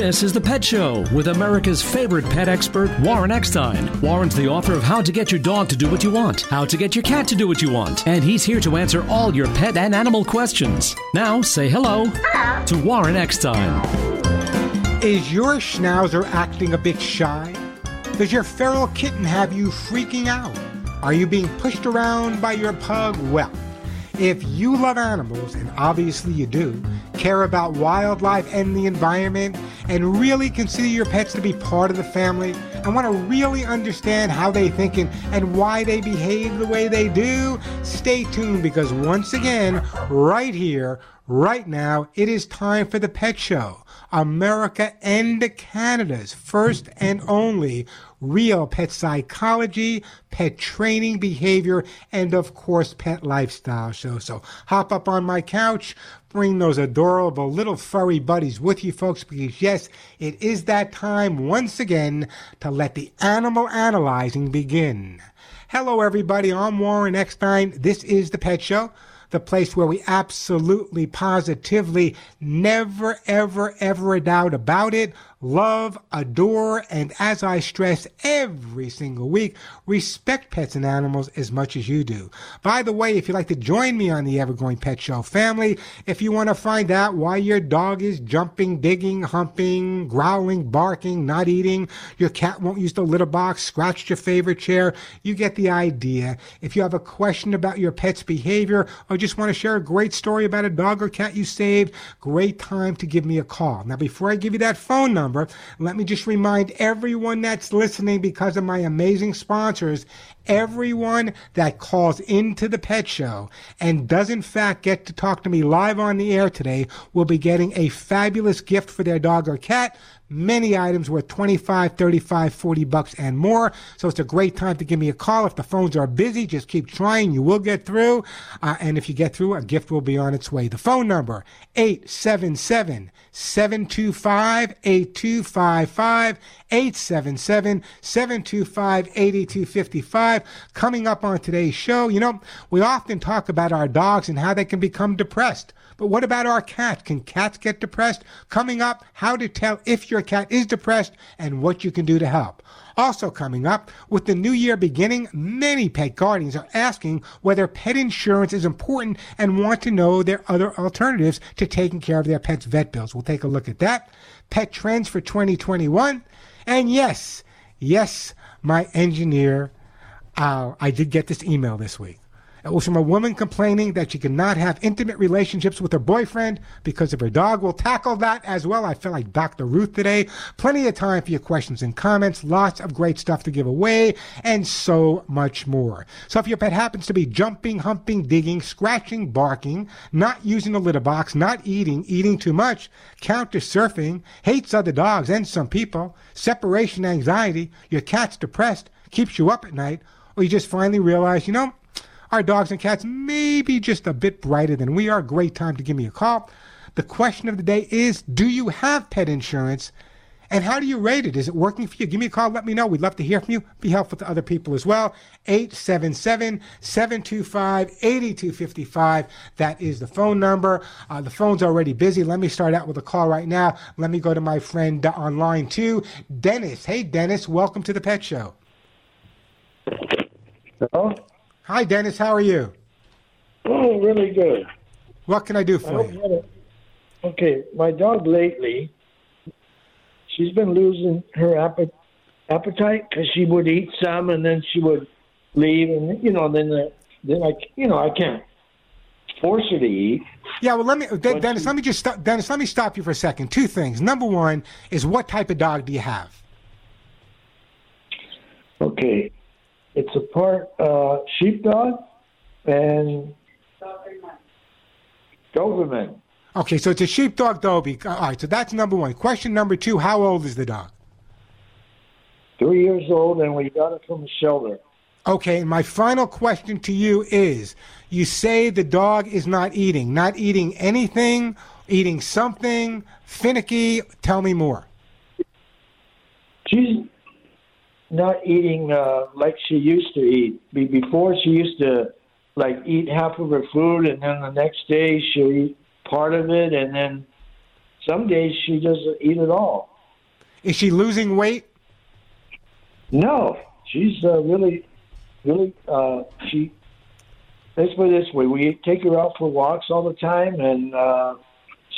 This is The Pet Show with America's favorite pet expert, Warren Eckstein. Warren's the author of How to Get Your Dog to Do What You Want, How to Get Your Cat to Do What You Want, and he's here to answer all your pet and animal questions. Now, say hello, hello. to Warren Eckstein. Is your schnauzer acting a bit shy? Does your feral kitten have you freaking out? Are you being pushed around by your pug? Well, if you love animals, and obviously you do, care about wildlife and the environment, and really consider your pets to be part of the family, and want to really understand how they think and, and why they behave the way they do, stay tuned because once again, right here, right now, it is time for the Pet Show. America and Canada's first and only real pet psychology, pet training behavior, and of course, pet lifestyle show. So hop up on my couch, bring those adorable little furry buddies with you, folks, because yes, it is that time once again to let the animal analyzing begin. Hello, everybody. I'm Warren Eckstein. This is the Pet Show the place where we absolutely, positively, never, ever, ever doubt about it, love, adore, and as I stress every single week, respect pets and animals as much as you do. By the way, if you'd like to join me on the Evergrowing Pet Show family, if you want to find out why your dog is jumping, digging, humping, growling, barking, not eating, your cat won't use the litter box, scratched your favorite chair, you get the idea. If you have a question about your pet's behavior or just want to share a great story about a dog or cat you saved, great time to give me a call. Now, before I give you that phone number, Let me just remind everyone that's listening because of my amazing sponsors, everyone that calls into the pet show and does in fact get to talk to me live on the air today will be getting a fabulous gift for their dog or cat. Many items worth 25 35 40 bucks and more. So it's a great time to give me a call. If the phones are busy just keep trying. You will get through. Uh, and if you get through a gift will be on its way. The phone number 877 725 8255 877 725 8255 coming up on today's show you know we often talk about our dogs and how they can become depressed but what about our cats? Can cats get depressed? Coming up, how to tell if your cat is depressed and what you can do to help. Also coming up, with the new year beginning, many pet guardians are asking whether pet insurance is important and want to know their other alternatives to taking care of their pet's vet bills. We'll take a look at that. Pet trends for 2021. And yes, yes, my engineer, uh, I did get this email this week. It was from a woman complaining that she could not have intimate relationships with her boyfriend because of her dog. We'll tackle that as well. I feel like Dr. Ruth today. Plenty of time for your questions and comments. Lots of great stuff to give away and so much more. So if your pet happens to be jumping, humping, digging, scratching, barking, not using the litter box, not eating, eating too much, counter surfing, hates other dogs and some people, separation anxiety, your cat's depressed, keeps you up at night, or you just finally realize, you know, our dogs and cats may be just a bit brighter than we are. Great time to give me a call. The question of the day is Do you have pet insurance? And how do you rate it? Is it working for you? Give me a call. Let me know. We'd love to hear from you. Be helpful to other people as well. 877 725 8255. That is the phone number. Uh, the phone's already busy. Let me start out with a call right now. Let me go to my friend online too, Dennis. Hey, Dennis. Welcome to the Pet Show. Hello? Hi, Dennis. How are you? Oh, really good. What can I do for I you? Okay, my dog lately, she's been losing her appetite because she would eat some and then she would leave, and you know, then the, then I, you know, I can't force her to eat. Yeah, well, let me, Dennis. She, let me just stop, Dennis. Let me stop you for a second. Two things. Number one is what type of dog do you have? Okay, it's a part uh, sheepdog and Doberman. Okay, so it's a sheepdog Dobie. All right, so that's number one. Question number two: How old is the dog? Three years old, and we got it from the shelter. Okay, and my final question to you is: You say the dog is not eating, not eating anything, eating something, finicky. Tell me more. She's not eating uh, like she used to eat. Be- before she used to like eat half of her food, and then the next day she'll eat part of it, and then some days she doesn't eat at all. Is she losing weight? No, she's uh, really, really. Uh, she. Let's put it this way: we take her out for walks all the time, and uh,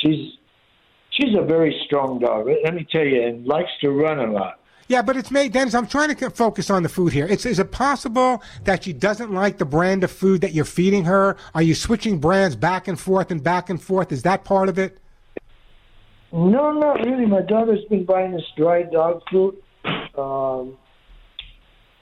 she's she's a very strong dog. Let me tell you, and likes to run a lot. Yeah, but it's made, Dennis. I'm trying to focus on the food here. It's, is it possible that she doesn't like the brand of food that you're feeding her? Are you switching brands back and forth and back and forth? Is that part of it? No, not really. My daughter's been buying this dry dog food. Um,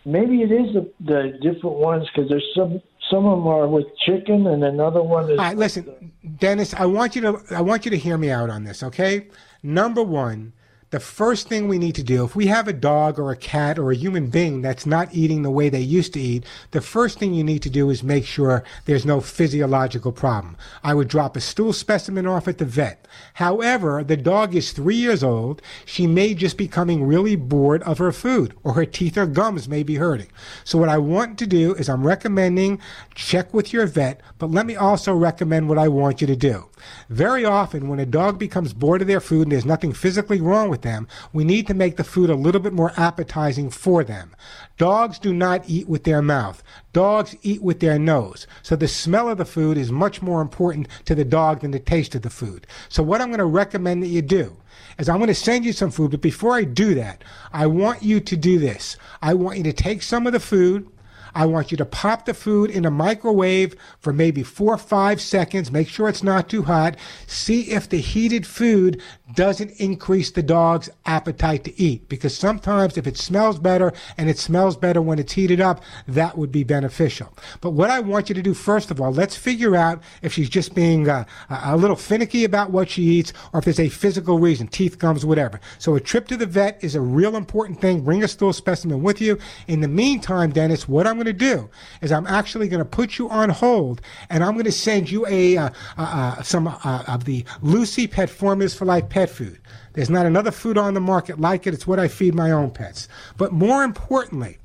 maybe it is the, the different ones because there's some some of them are with chicken and another one is. All right, listen, Dennis. I want you to I want you to hear me out on this. Okay, number one the first thing we need to do, if we have a dog or a cat or a human being that's not eating the way they used to eat, the first thing you need to do is make sure there's no physiological problem. I would drop a stool specimen off at the vet. However, the dog is three years old. She may just be becoming really bored of her food or her teeth or gums may be hurting. So what I want to do is I'm recommending check with your vet, but let me also recommend what I want you to do. Very often, when a dog becomes bored of their food and there's nothing physically wrong with them, we need to make the food a little bit more appetizing for them. Dogs do not eat with their mouth. Dogs eat with their nose. So the smell of the food is much more important to the dog than the taste of the food. So what I'm going to recommend that you do is I'm going to send you some food, but before I do that, I want you to do this. I want you to take some of the food, I want you to pop the food in a microwave for maybe four or five seconds. Make sure it's not too hot. See if the heated food doesn't increase the dog's appetite to eat. Because sometimes if it smells better and it smells better when it's heated up, that would be beneficial. But what I want you to do first of all, let's figure out if she's just being uh, a little finicky about what she eats or if there's a physical reason, teeth, gums, whatever. So a trip to the vet is a real important thing. Bring a stool specimen with you. In the meantime, Dennis, what I'm going to do is I'm actually going to put you on hold and I'm going to send you a uh, uh, uh some uh, of the Lucy Pet Formulas for Life pet food. There's not another food on the market like it. It's what I feed my own pets. But more importantly,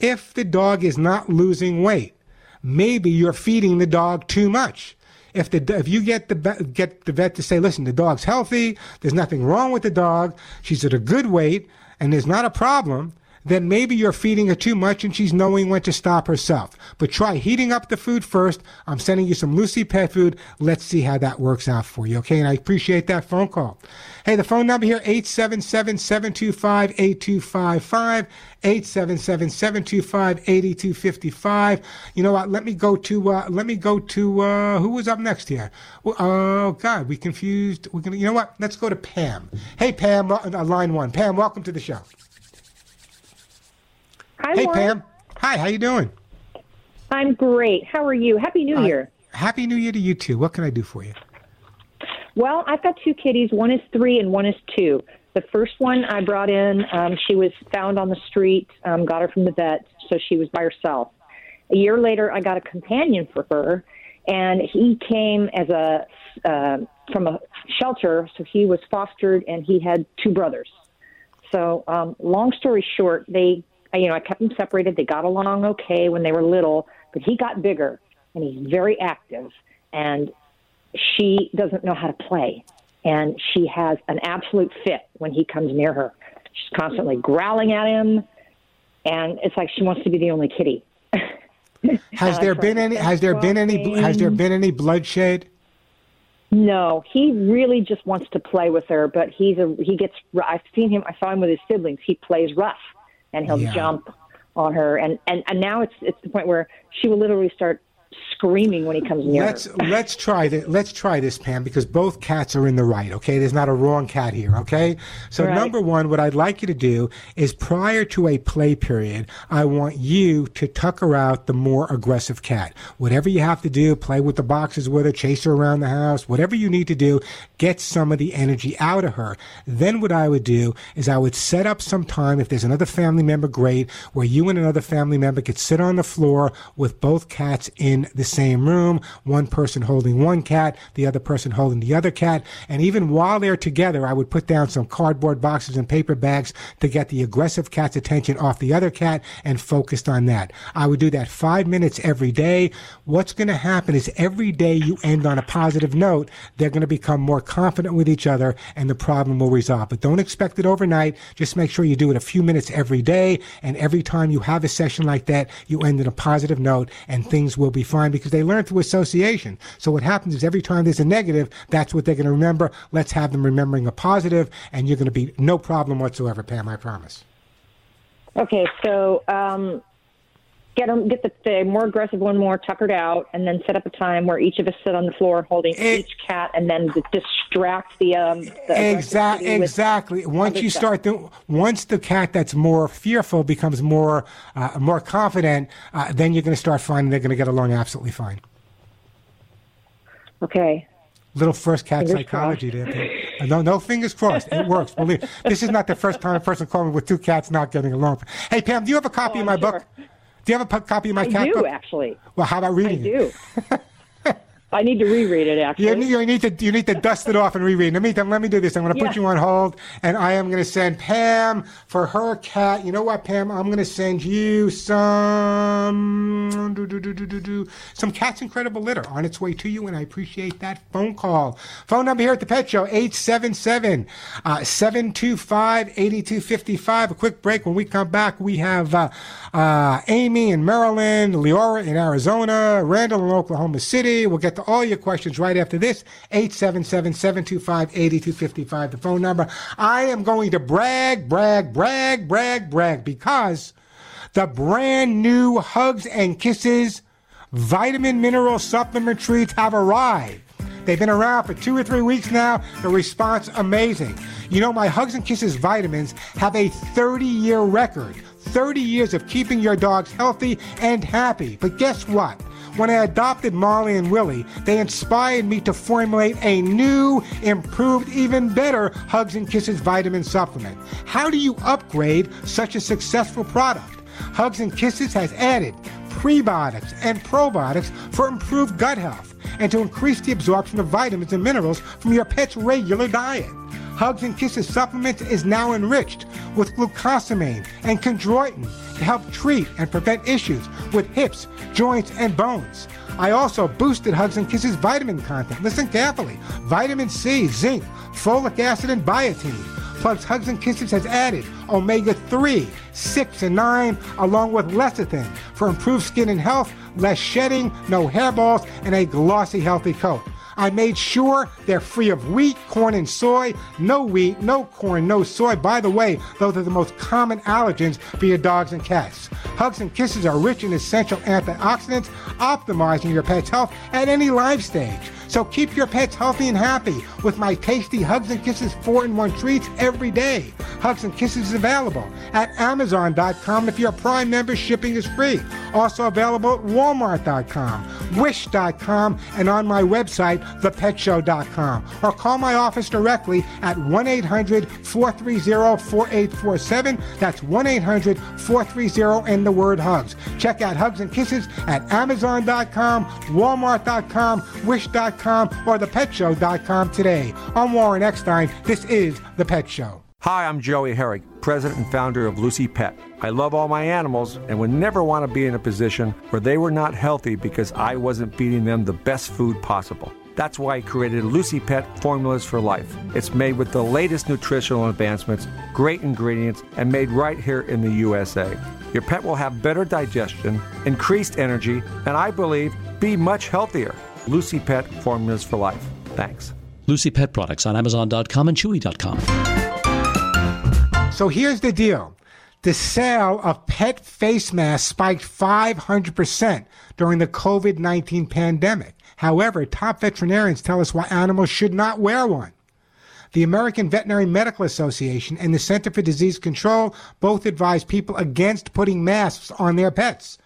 if the dog is not losing weight, maybe you're feeding the dog too much. If the if you get the get the vet to say, listen, the dog's healthy, there's nothing wrong with the dog, she's at a good weight, and there's not a problem, then maybe you're feeding her too much and she's knowing when to stop herself. But try heating up the food first. I'm sending you some Lucy pet food. Let's see how that works out for you. Okay. And I appreciate that phone call. Hey, the phone number here, 877-725-8255. 877-725-8255. You know what? Let me go to, uh, let me go to, uh, who was up next here? Oh, God, we confused. We're gonna, you know what? Let's go to Pam. Hey, Pam, uh, line one. Pam, welcome to the show. Hi, hey, Warren. Pam. Hi, how you doing? I'm great. How are you? Happy New uh, Year. Happy New Year to you too. What can I do for you? Well, I've got two kitties. One is three and one is two. The first one I brought in, um, she was found on the street, um, got her from the vet, so she was by herself. A year later, I got a companion for her, and he came as a uh, from a shelter, so he was fostered, and he had two brothers. So, um, long story short, they you know, I kept them separated. They got along okay when they were little, but he got bigger and he's very active. And she doesn't know how to play. And she has an absolute fit when he comes near her. She's constantly growling at him. And it's like she wants to be the only kitty. has there been any has there been any has there been any bloodshed no, he really just wants to play with her, but he's a he gets. I've seen him. I saw him with his siblings. He plays rough and he'll yeah. jump on her and, and and now it's it's the point where she will literally start screaming when he comes near. Let's let's try this. Let's try this, Pam, because both cats are in the right. Okay, there's not a wrong cat here. Okay, so right. number one, what I'd like you to do is prior to a play period, I want you to tucker out the more aggressive cat. Whatever you have to do, play with the boxes with her, chase her around the house, whatever you need to do, get some of the energy out of her. Then what I would do is I would set up some time if there's another family member, great, where you and another family member could sit on the floor with both cats in the same room, one person holding one cat, the other person holding the other cat. And even while they're together, I would put down some cardboard boxes and paper bags to get the aggressive cat's attention off the other cat and focused on that. I would do that five minutes every day. What's going to happen is every day you end on a positive note, they're going to become more confident with each other and the problem will resolve. But don't expect it overnight. Just make sure you do it a few minutes every day. And every time you have a session like that, you end on a positive note and things will be fine because they learn through association. So what happens is every time there's a negative, that's what they're going to remember. Let's have them remembering a positive and you're going to be no problem whatsoever, Pam, I promise. Okay, so um, get them, get the, the more aggressive one more tuckered out, and then set up a time where each of us sit on the floor holding It- each cat, and then distract the um. The Exactly. Exactly. Once you start, the, once the cat that's more fearful becomes more, uh, more confident, uh, then you're going to start finding they're going to get along absolutely fine. Okay. Little first cat Fingers psychology there. Pam. Uh, No, no fingers crossed. It works. Believe. This is not the first time a person called me with two cats not getting along. Hey Pam, do you have a copy Oh, of my I'm book? Do you have a copy of my I cat do book? actually. Well, how about reading it? do. I need to reread it actually. You need, you need to you need to dust it off and reread. In the meantime, let me do this. I'm going to put Yeah. you on hold, and I am going to send Pam for her cat. You know what, Pam? I'm going to send you some do, do, do, do, do, do, some Cat's Incredible Litter on its way to you, and I appreciate that phone call. Phone number here at the Pet Show 877 uh, 725 8255. A quick break. When we come back, we have uh, uh, Amy in Maryland, Leora in Arizona, Randall in Oklahoma City. We'll get to all your questions right after this. 877-725-8255, the phone number. I am going to brag, brag, brag, brag, brag because the brand new Hugs and Kisses vitamin mineral supplement treats have arrived. They've been around for two or three weeks now. The response amazing. You know, my Hugs and Kisses vitamins have a 30 year record. 30 years of keeping your dogs healthy and happy. But guess what? When I adopted Marley and Willie, they inspired me to formulate a new, improved, even better Hugs and Kisses vitamin supplement. How do you upgrade such a successful product? Hugs and Kisses has added prebiotics and probiotics for improved gut health and to increase the absorption of vitamins and minerals from your pet's regular diet. Hugs and Kisses supplements is now enriched with glucosamine and chondroitin to help treat and prevent issues with hips, joints, and bones. I also boosted Hugs and Kisses vitamin content. Listen carefully. Vitamin C, zinc, folic acid, and biotin. Plus, Hugs and Kisses has added omega 3, 6, and 9, along with lecithin for improved skin and health, less shedding, no hairballs, and a glossy, healthy coat. I made sure they're free of wheat, corn, and soy. No wheat, no corn, no soy. By the way, those are the most common allergens for your dogs and cats. Hugs and Kisses are rich in essential antioxidants, optimizing your pet's health at any life stage. So keep your pets healthy and happy with my tasty Hugs and Kisses 4-in-1 treats every day. Hugs and Kisses is available at Amazon.com. If you're a Prime member, shipping is free. Also available at Walmart.com, Wish.com, and on my website, ThePetShow.com. Or call my office directly at 1-800-430-4847. That's 1-800-430 and the word hugs. Check out Hugs and Kisses at Amazon.com, Walmart.com, Wish.com, or ThePetShow.com today. I'm Warren Eckstein. This is The Pet Show. Hi, I'm Joey Herrick, president and founder of Lucy Pet. I love all my animals and would never want to be in a position where they were not healthy because I wasn't feeding them the best food possible. That's why I created Lucy Pet Formulas for Life. It's made with the latest nutritional advancements, great ingredients, and made right here in the USA. Your pet will have better digestion, increased energy, and I believe be much healthier. Lucy Pet Formulas for Life. Thanks. Lucy Pet Products on Amazon.com and Chewy.com. So here's the deal. The sale of pet face masks spiked 500% during the COVID 19 pandemic. However, top veterinarians tell us why animals should not wear one. The American Veterinary Medical Association and the Center for Disease Control both advise people against putting masks on their pets.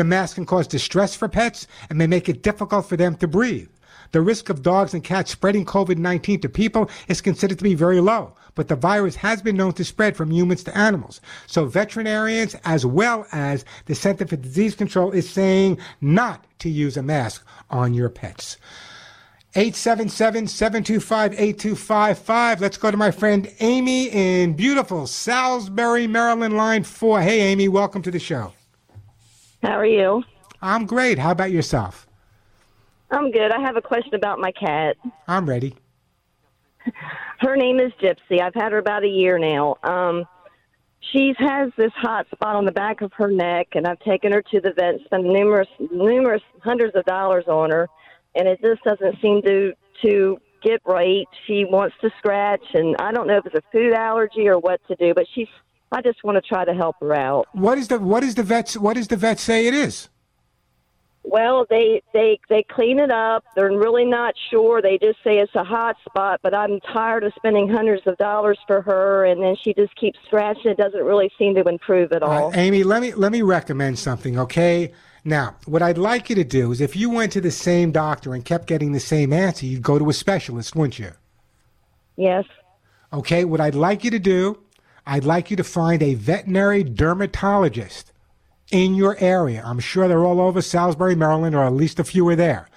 The mask can cause distress for pets and may make it difficult for them to breathe. The risk of dogs and cats spreading COVID 19 to people is considered to be very low, but the virus has been known to spread from humans to animals. So veterinarians, as well as the Center for Disease Control, is saying not to use a mask on your pets. 877-725-8255. Let's go to my friend Amy in beautiful Salisbury, Maryland, line four. Hey, Amy, welcome to the show. How are you? I'm great. How about yourself? I'm good. I have a question about my cat. I'm ready. Her name is Gypsy. I've had her about a year now. Um, she has this hot spot on the back of her neck, and I've taken her to the vet, spent numerous, numerous hundreds of dollars on her, and it just doesn't seem to to get right. She wants to scratch, and I don't know if it's a food allergy or what to do, but she's. I just want to try to help her out. What is the what is the vet what does the vet say it is? Well, they they they clean it up. They're really not sure. They just say it's a hot spot. But I'm tired of spending hundreds of dollars for her, and then she just keeps scratching. It doesn't really seem to improve at all. Amy, let me let me recommend something. Okay. Now, what I'd like you to do is, if you went to the same doctor and kept getting the same answer, you'd go to a specialist, wouldn't you? Yes. Okay. What I'd like you to do, I'd like you to find a veterinary dermatologist in your area. I'm sure they're all over Salisbury, Maryland, or at least a few are there.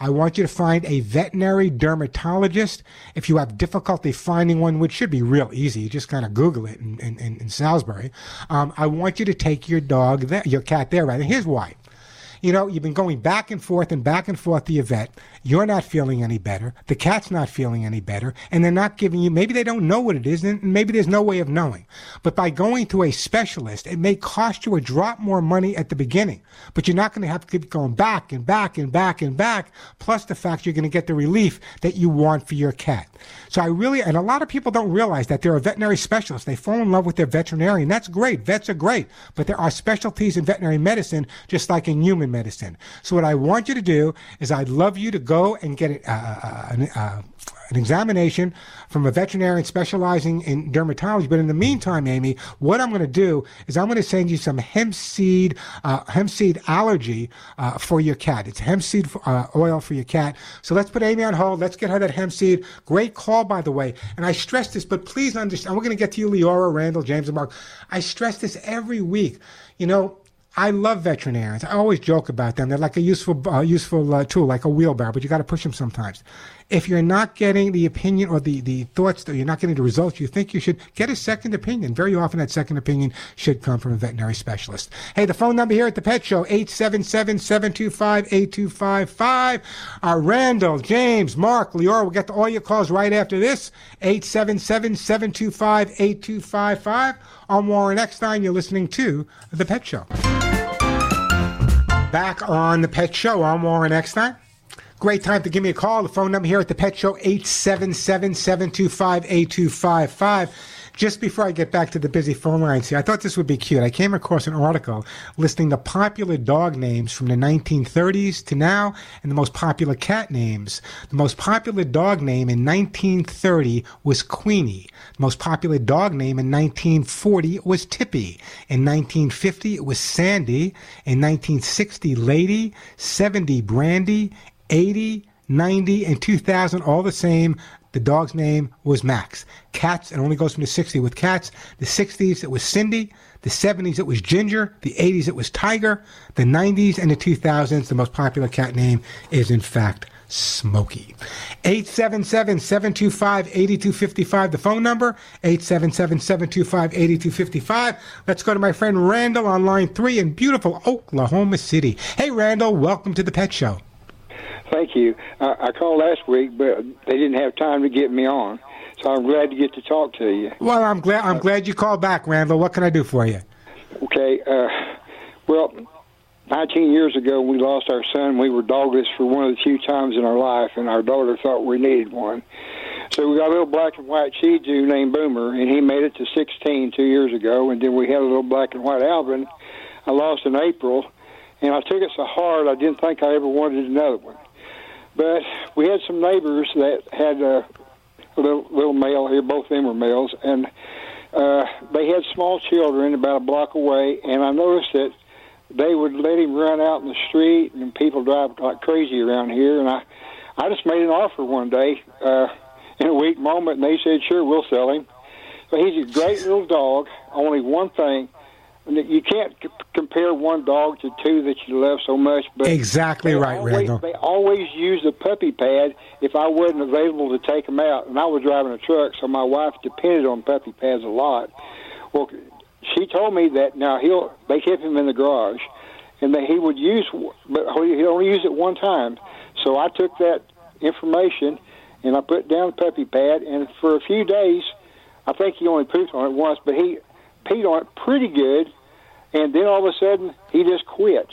I want you to find a veterinary dermatologist. If you have difficulty finding one, which should be real easy, you just kind of Google it in, in, in Salisbury. Um, I want you to take your dog there, your cat there, right? Here's why you know, you've been going back and forth and back and forth the vet. You're not feeling any better. The cat's not feeling any better. And they're not giving you, maybe they don't know what it is, and maybe there's no way of knowing. But by going to a specialist, it may cost you a drop more money at the beginning. But you're not going to have to keep going back and back and back and back, plus the fact you're going to get the relief that you want for your cat. So I really, and a lot of people don't realize that they're a veterinary specialist. They fall in love with their veterinarian. That's great. Vets are great. But there are specialties in veterinary medicine, just like in human medicine. So what I want you to do is I'd love you to go and get uh, an, uh, an examination from a veterinarian specializing in dermatology. But in the meantime, Amy, what I'm going to do is I'm going to send you some hemp seed, uh, hemp seed allergy uh, for your cat. It's hemp seed uh, oil for your cat. So let's put Amy on hold. Let's get her that hemp seed. Great call, by the way. And I stress this, but please understand. We're going to get to you, Leora, Randall, James, and Mark. I stress this every week. You know, I love veterinarians. I always joke about them. They're like a useful, uh, useful uh, tool, like a wheelbarrow, but you got to push them sometimes. If you're not getting the opinion or the, the thoughts that you're not getting the results you think you should, get a second opinion. Very often that second opinion should come from a veterinary specialist. Hey, the phone number here at the Pet Show, 877-725-8255. Uh, Randall, James, Mark, Leora, we'll get to all your calls right after this. 877-725-8255. I'm Warren Eckstein. You're listening to The Pet Show. Back on The Pet Show, I'm Warren Eckstein. Great time to give me a call. The phone number here at the Pet Show, 877-725-8255. Just before I get back to the busy phone lines here, I thought this would be cute. I came across an article listing the popular dog names from the 1930s to now and the most popular cat names. The most popular dog name in 1930 was Queenie. The most popular dog name in 1940 was Tippy. In 1950 it was Sandy. In 1960 Lady. 70 Brandy. 80, 90, and 2000, all the same. The dog's name was Max. Cats, it only goes from the 60s with cats. The 60s, it was Cindy. The 70s, it was Ginger. The 80s, it was Tiger. The 90s and the 2000s, the most popular cat name is, in fact, Smokey. 877-725-8255, the phone number. 877-725-8255. Let's go to my friend Randall on line three in beautiful Oklahoma City. Hey, Randall, welcome to the Pet Show. Thank you. I, I called last week, but they didn't have time to get me on, so I'm glad to get to talk to you. Well, I'm glad I'm glad you called back, Randall. What can I do for you? Okay. Uh, well, 19 years ago, we lost our son. We were dogless for one of the few times in our life, and our daughter thought we needed one. So we got a little black and white Shih Tzu named Boomer, and he made it to 16 two years ago. And then we had a little black and white Alvin. I lost in April, and I took it so hard I didn't think I ever wanted another one. But we had some neighbors that had a little, little male here. Both of them were males, and uh, they had small children about a block away. And I noticed that they would let him run out in the street, and people drive like crazy around here. And I, I just made an offer one day uh, in a weak moment, and they said, "Sure, we'll sell him." but he's a great little dog. Only one thing, you can't c- compare one dog to two that you love so much. But exactly right, always, Randall. They always use the puppy pad if I wasn't available to take them out, and I was driving a truck, so my wife depended on puppy pads a lot. Well, she told me that now he'll they kept him in the garage, and that he would use, but he only used it one time. So I took that information and I put down the puppy pad, and for a few days, I think he only pooped on it once, but he peed on it pretty good, and then all of a sudden he just quit.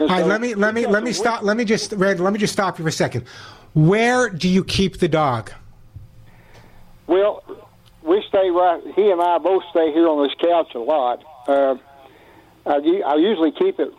All right, let me let me let me stop. Let me just Randall. Let me just stop you for a second. Where do you keep the dog? Well, we stay right. He and I both stay here on this couch a lot. Uh, I, I usually keep it.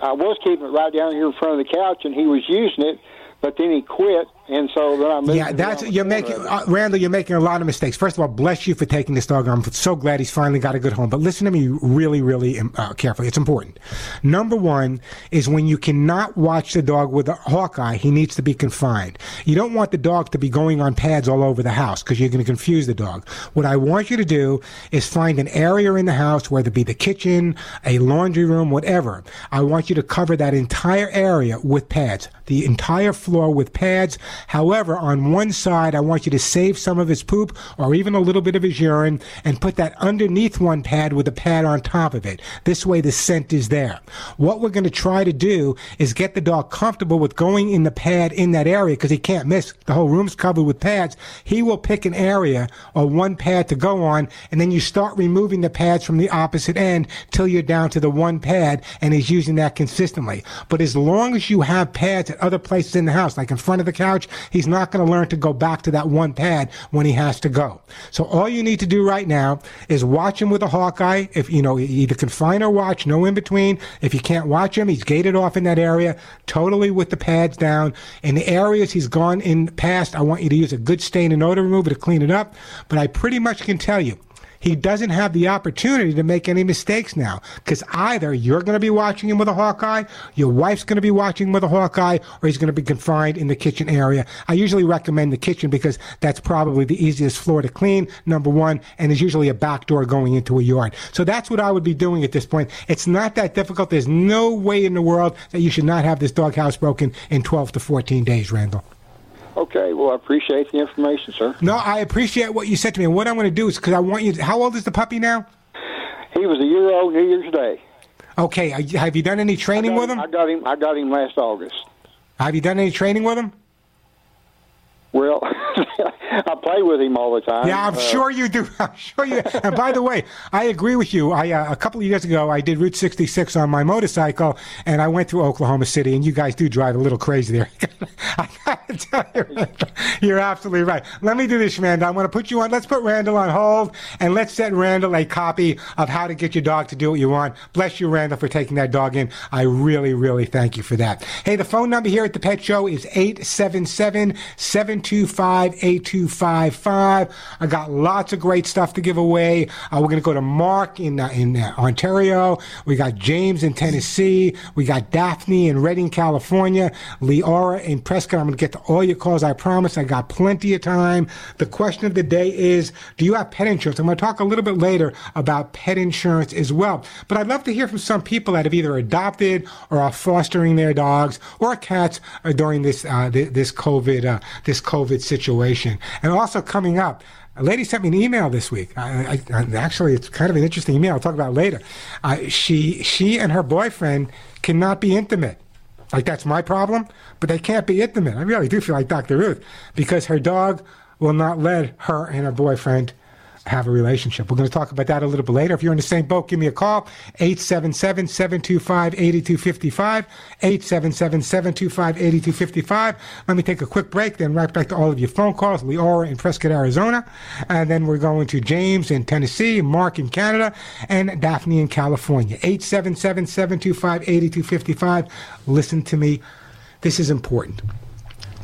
I was keeping it right down here in front of the couch, and he was using it but then he quit, and so then I moved. Yeah, that's you're making uh, Randall. You're making a lot of mistakes. First of all, bless you for taking this dog. I'm so glad he's finally got a good home. But listen to me really, really um, uh, carefully. It's important. Number one is when you cannot watch the dog with a Hawkeye, he needs to be confined. You don't want the dog to be going on pads all over the house because you're going to confuse the dog. What I want you to do is find an area in the house, whether it be the kitchen, a laundry room, whatever. I want you to cover that entire area with pads. The entire floor with pads. However, on one side, I want you to save some of his poop or even a little bit of his urine and put that underneath one pad with a pad on top of it. This way the scent is there. What we're going to try to do is get the dog comfortable with going in the pad in that area because he can't miss. The whole room's covered with pads. He will pick an area or one pad to go on and then you start removing the pads from the opposite end till you're down to the one pad and he's using that consistently. But as long as you have pads at other places in the house, like in front of the couch, he's not going to learn to go back to that one pad when he has to go. So all you need to do right now is watch him with a Hawkeye. If you know, either confine or watch, no in between. If you can't watch him, he's gated off in that area, totally with the pads down. In the areas he's gone in past, I want you to use a good stain and odor remover to clean it up. But I pretty much can tell you he doesn't have the opportunity to make any mistakes now because either you're going to be watching him with a Hawkeye, your wife's going to be watching him with a Hawkeye, or he's going to be confined in the kitchen area. I usually recommend the kitchen because that's probably the easiest floor to clean, number one, and there's usually a back door going into a yard. So that's what I would be doing at this point. It's not that difficult. There's no way in the world that you should not have this doghouse broken in 12 to 14 days, Randall. Okay, well, I appreciate the information, sir. No, I appreciate what you said to me. And what I'm going to do is because I want you. To, how old is the puppy now? He was a year old New Year's Day. Okay, have you done any training with him? I got him. I got him last August. Have you done any training with him? Well, I play with him all the time. Yeah, I'm uh, sure you do. I'm sure you. and by the way, I agree with you. I uh, a couple of years ago, I did Route 66 on my motorcycle, and I went through Oklahoma City. And you guys do drive a little crazy there. I gotta tell you, you're absolutely right. Let me do this, Randall. I'm going to put you on. Let's put Randall on hold, and let's send Randall a copy of how to get your dog to do what you want. Bless you, Randall, for taking that dog in. I really, really thank you for that. Hey, the phone number here at the Pet Show is 877 725 8255. I got lots of great stuff to give away. Uh, we're going to go to Mark in, uh, in uh, Ontario. We got James in Tennessee. We got Daphne in Redding, California. Leora in Prescott. I'm going to get to all your calls. I promise. I got plenty of time. The question of the day is, do you have pet insurance? I'm going to talk a little bit later about pet insurance as well. But I'd love to hear from some people that have either adopted or are fostering their dogs or cats uh, during this uh, this COVID uh, this COVID situation. And also coming up, a lady sent me an email this week. I, I, actually, it's kind of an interesting email. I'll talk about later. Uh, she she and her boyfriend cannot be intimate. Like that's my problem, but they can't be intimate. I really do feel like Dr. Ruth because her dog will not let her and her boyfriend have a relationship. We're going to talk about that a little bit later. If you're in the same boat, give me a call. 877-725-8255. 877-725-8255. Let me take a quick break, then right back to all of your phone calls. Leora in Prescott, Arizona. And then we're going to James in Tennessee, Mark in Canada, and Daphne in California. 877-725-8255. Listen to me. This is important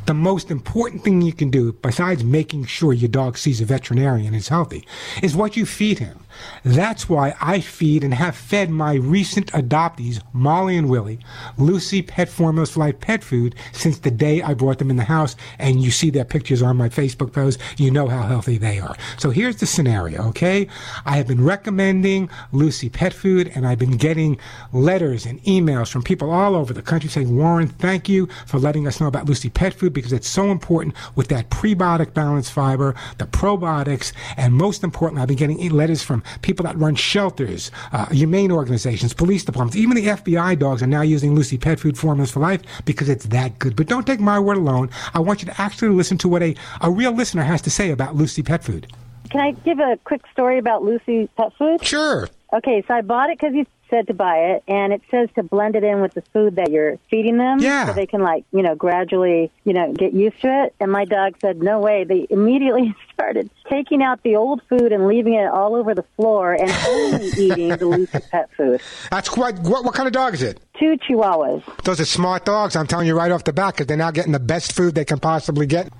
the most important thing you can do, besides making sure your dog sees a veterinarian and is healthy, is what you feed him. That's why I feed and have fed my recent adoptees, Molly and Willie, Lucy Pet Formulas for Life pet food since the day I brought them in the house. And you see their pictures on my Facebook post. You know how healthy they are. So here's the scenario, okay? I have been recommending Lucy Pet Food and I've been getting letters and emails from people all over the country saying, Warren, thank you for letting us know about Lucy Pet Food because it's so important with that prebiotic balanced fiber, the probiotics, and most importantly, I've been getting letters from people that run shelters, uh, humane organizations, police departments, even the FBI dogs are now using Lucy Pet Food formulas for life because it's that good. But don't take my word alone. I want you to actually listen to what a, a real listener has to say about Lucy Pet Food. Can I give a quick story about Lucy Pet Food? Sure. Okay, so I bought it because you said to buy it, and it says to blend it in with the food that you're feeding them, Yeah. so they can like you know gradually you know get used to it. And my dog said, "No way!" They immediately started taking out the old food and leaving it all over the floor, and only eating the Lucy Pet Food. That's quite, what, what kind of dog is it? Two Chihuahuas. Those are smart dogs. I'm telling you right off the bat because they're now getting the best food they can possibly get.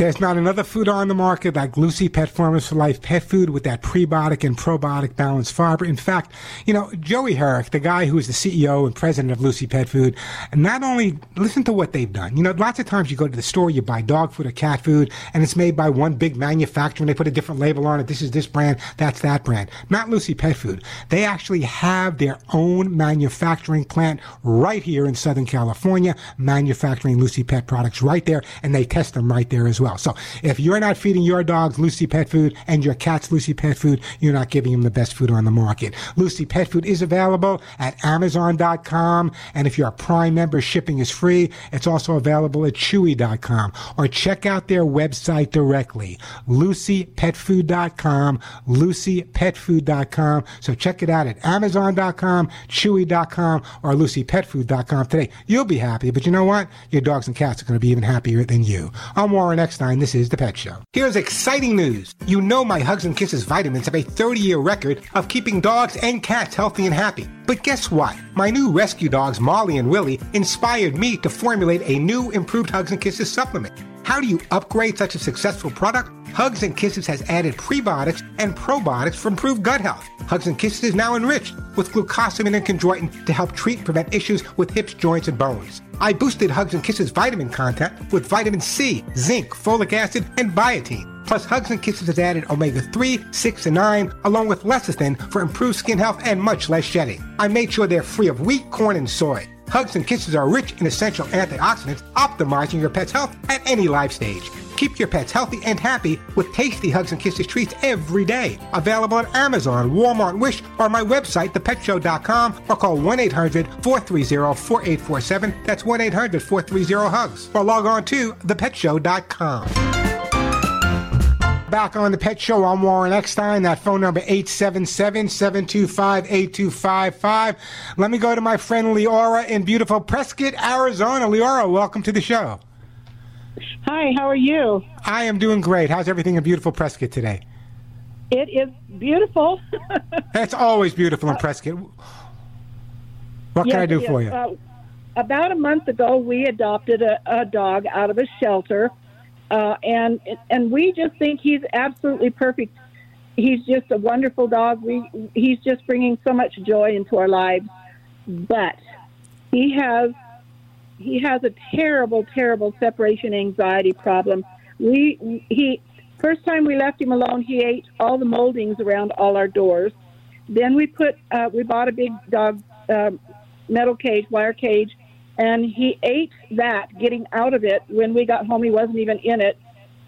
There's not another food on the market like Lucy Pet Formulas for Life pet food with that prebiotic and probiotic balanced fiber. In fact, you know, Joey Herrick, the guy who is the CEO and president of Lucy Pet Food, not only listen to what they've done. You know, lots of times you go to the store, you buy dog food or cat food, and it's made by one big manufacturer and they put a different label on it. This is this brand, that's that brand. Not Lucy Pet Food. They actually have their own manufacturing plant right here in Southern California, manufacturing Lucy Pet products right there, and they test them right there as well. So if you're not feeding your dogs Lucy Pet Food and your cats Lucy Pet Food, you're not giving them the best food on the market. Lucy Pet Food is available at Amazon.com, and if you're a Prime member, shipping is free. It's also available at Chewy.com, or check out their website directly, LucyPetFood.com, LucyPetFood.com. So check it out at Amazon.com, Chewy.com, or LucyPetFood.com today. You'll be happy, but you know what? Your dogs and cats are going to be even happier than you. I'm Warren Eckstein. This is The Pet Show. Here's exciting news. You know my Hugs and Kisses vitamins have a 30 year record of keeping dogs and cats healthy and happy. But guess what? My new rescue dogs, Molly and Willie, inspired me to formulate a new improved Hugs and Kisses supplement. How do you upgrade such a successful product? Hugs and Kisses has added prebiotics and probiotics for improved gut health. Hugs and Kisses is now enriched with glucosamine and chondroitin to help treat and prevent issues with hips, joints, and bones. I boosted Hugs and Kisses vitamin content with vitamin C, zinc, folic acid, and biotin. Plus, Hugs and Kisses has added omega 3, 6, and 9, along with lecithin for improved skin health and much less shedding. I made sure they're free of wheat, corn, and soy. Hugs and Kisses are rich in essential antioxidants, optimizing your pet's health at any life stage. Keep your pets healthy and happy with tasty Hugs and Kisses treats every day. Available at Amazon, Walmart, Wish, or my website, thepetshow.com, or call 1 800 430 4847. That's 1 800 430 HUGS. Or log on to thepetshow.com. Back on the Pet Show, I'm Warren Eckstein. That phone number 877-725-8255. Let me go to my friend Leora in beautiful Prescott, Arizona. Leora, welcome to the show. Hi, how are you? I am doing great. How's everything in beautiful Prescott today? It is beautiful. It's always beautiful in Prescott. What can I do yes. for you? Uh, about a month ago, we adopted a, a dog out of a shelter, uh, and and we just think he's absolutely perfect. He's just a wonderful dog. We he's just bringing so much joy into our lives, but he has he has a terrible, terrible separation anxiety problem. We he first time we left him alone, he ate all the moldings around all our doors. Then we put uh, we bought a big dog uh, metal cage, wire cage, and he ate that. Getting out of it when we got home, he wasn't even in it,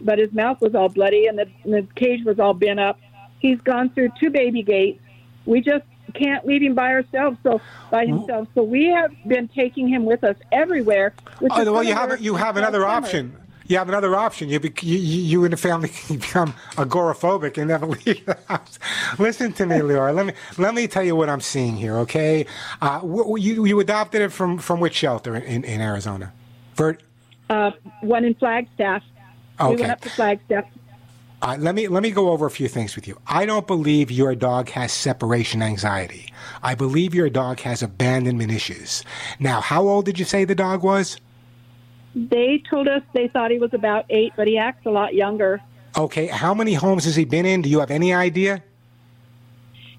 but his mouth was all bloody and the, and the cage was all bent up. He's gone through two baby gates. We just can't leave him by ourselves, so by mm. himself. So we have been taking him with us everywhere. Oh, well, you have you have another summer. option. You have another option. You, bec you, you and the family can become agoraphobic and never leave the house. Listen to me, Leora. Let me let me tell you what I'm seeing here. Okay, uh, wh- you you adopted it from from which shelter in, in Arizona? For Uh, one in Flagstaff. We Okay. went up to Flagstaff. Uh, let me let me go over a few things with you. I don't believe your dog has separation anxiety. I believe your dog has abandonment issues. Now, how old did you say the dog was? They told us they thought he was about eight, but he acts a lot younger. Okay, how many homes has he been in? Do you have any idea?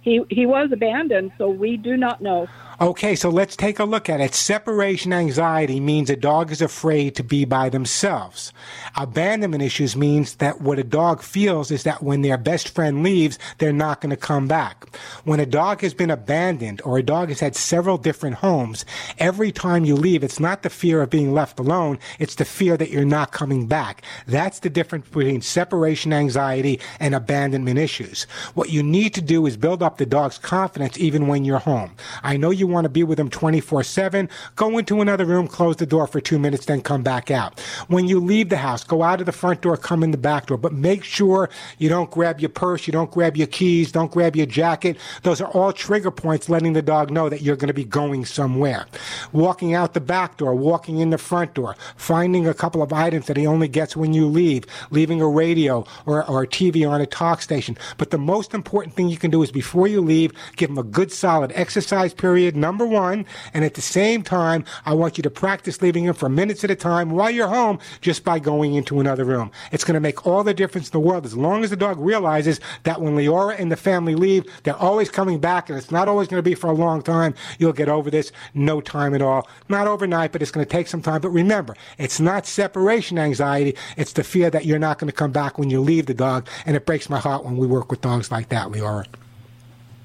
he he was abandoned, so we do not know. Okay, so let's take a look at it. Separation anxiety means a dog is afraid to be by themselves. Abandonment issues means that what a dog feels is that when their best friend leaves, they're not going to come back. When a dog has been abandoned or a dog has had several different homes, every time you leave, it's not the fear of being left alone, it's the fear that you're not coming back. That's the difference between separation anxiety and abandonment issues. What you need to do is build up the dog's confidence even when you're home. I know you want to be with them 24 7, go into another room, close the door for two minutes, then come back out. When you leave the house, go out of the front door, come in the back door, but make sure you don't grab your purse, you don't grab your keys, don't grab your jacket. Those are all trigger points letting the dog know that you're going to be going somewhere. Walking out the back door, walking in the front door, finding a couple of items that he only gets when you leave, leaving a radio or, or a TV on a talk station. But the most important thing you can do is before you leave, give him a good solid exercise period, number one. And at the same time, I want you to practice leaving him for minutes at a time while you're home just by going into another room. It's going to make all the difference in the world as long as the dog realizes that when Leora and the family leave, they're always coming back and it's not always going to be for a long time. You'll get over this no time at all. Not overnight, but it's going to take some time. But remember, it's not separation anxiety. It's the fear that you're not going to come back when you leave the dog. And it breaks my heart when we work with dogs like that, Leora.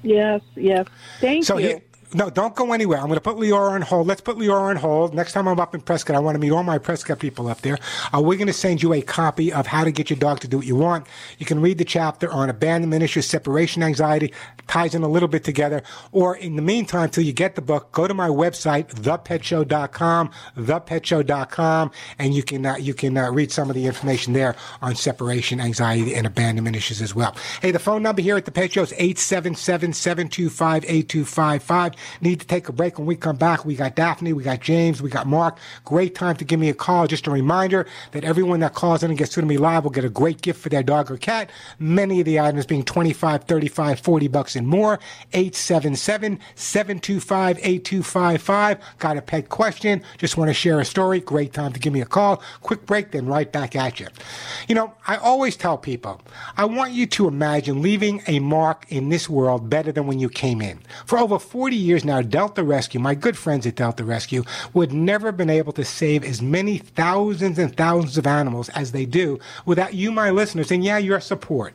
Yes, yes. Thank so you. Here, no, don't go anywhere. I'm going to put Leora on hold. Let's put Leora on hold. Next time I'm up in Prescott, I want to meet all my Prescott people up there. Uh, we're going to send you a copy of How to Get Your Dog to Do What You Want. You can read the chapter on abandonment issues, separation anxiety, ties in a little bit together. Or in the meantime, till you get the book, go to my website, thepetshow.com, thepetshow.com, and you can uh, you can uh, read some of the information there on separation anxiety and abandonment issues as well. Hey, the phone number here at the Pet Show is 877-725-8255. Need to take a break. When we come back, we got Daphne, we got James, we got Mark. Great time to give me a call. Just a reminder that everyone that calls in and gets to me live will get a great gift for their dog or cat. Many of the items being 25, 35, 40 bucks and more. 877-725-8255. Got a pet question? Just want to share a story? Great time to give me a call. Quick break, then right back at you. You know, I always tell people, I want you to imagine leaving a mark in this world better than when you came in. For over 40 years now, Delta Rescue, my good friends at Delta Rescue, would never have been able to save as many thousands and thousands of animals as they do without you, my listeners, and yeah, your support.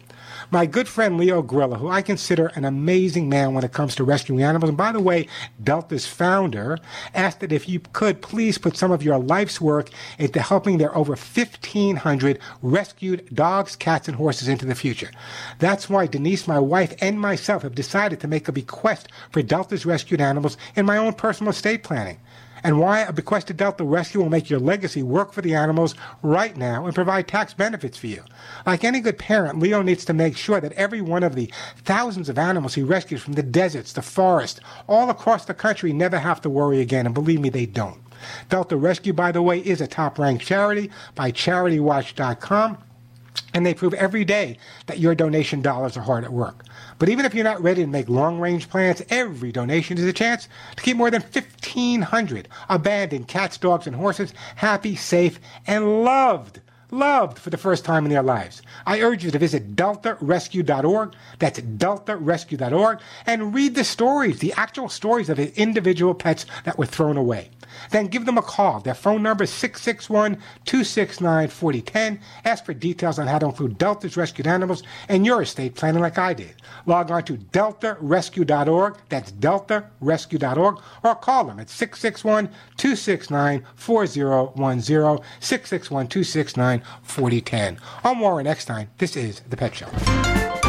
My good friend Leo Grillo, who I consider an amazing man when it comes to rescuing animals, and by the way, Delta's founder, asked that if you could please put some of your life's work into helping their over 1,500 rescued dogs, cats, and horses into the future. That's why Denise, my wife, and myself have decided to make a bequest for Delta's rescued animals in my own personal estate planning and why a bequest to Delta Rescue will make your legacy work for the animals right now and provide tax benefits for you. Like any good parent, Leo needs to make sure that every one of the thousands of animals he rescues from the deserts, the forest, all across the country never have to worry again, and believe me, they don't. Delta Rescue, by the way, is a top ranked charity by CharityWatch.com. And they prove every day that your donation dollars are hard at work. But even if you're not ready to make long range plans, every donation is a chance to keep more than 1,500 abandoned cats, dogs, and horses happy, safe, and loved. Loved for the first time in their lives. I urge you to visit deltarescue.org. That's deltarescue.org and read the stories, the actual stories of the individual pets that were thrown away. Then give them a call. Their phone number is 661 269 4010. Ask for details on how to include Delta's rescued animals in your estate planning like I did. Log on to deltarescue.org. That's deltarescue.org. Or call them at 661 269 4010. 661 269 4010. I'm Warren Eckstein. This is The Pet Show.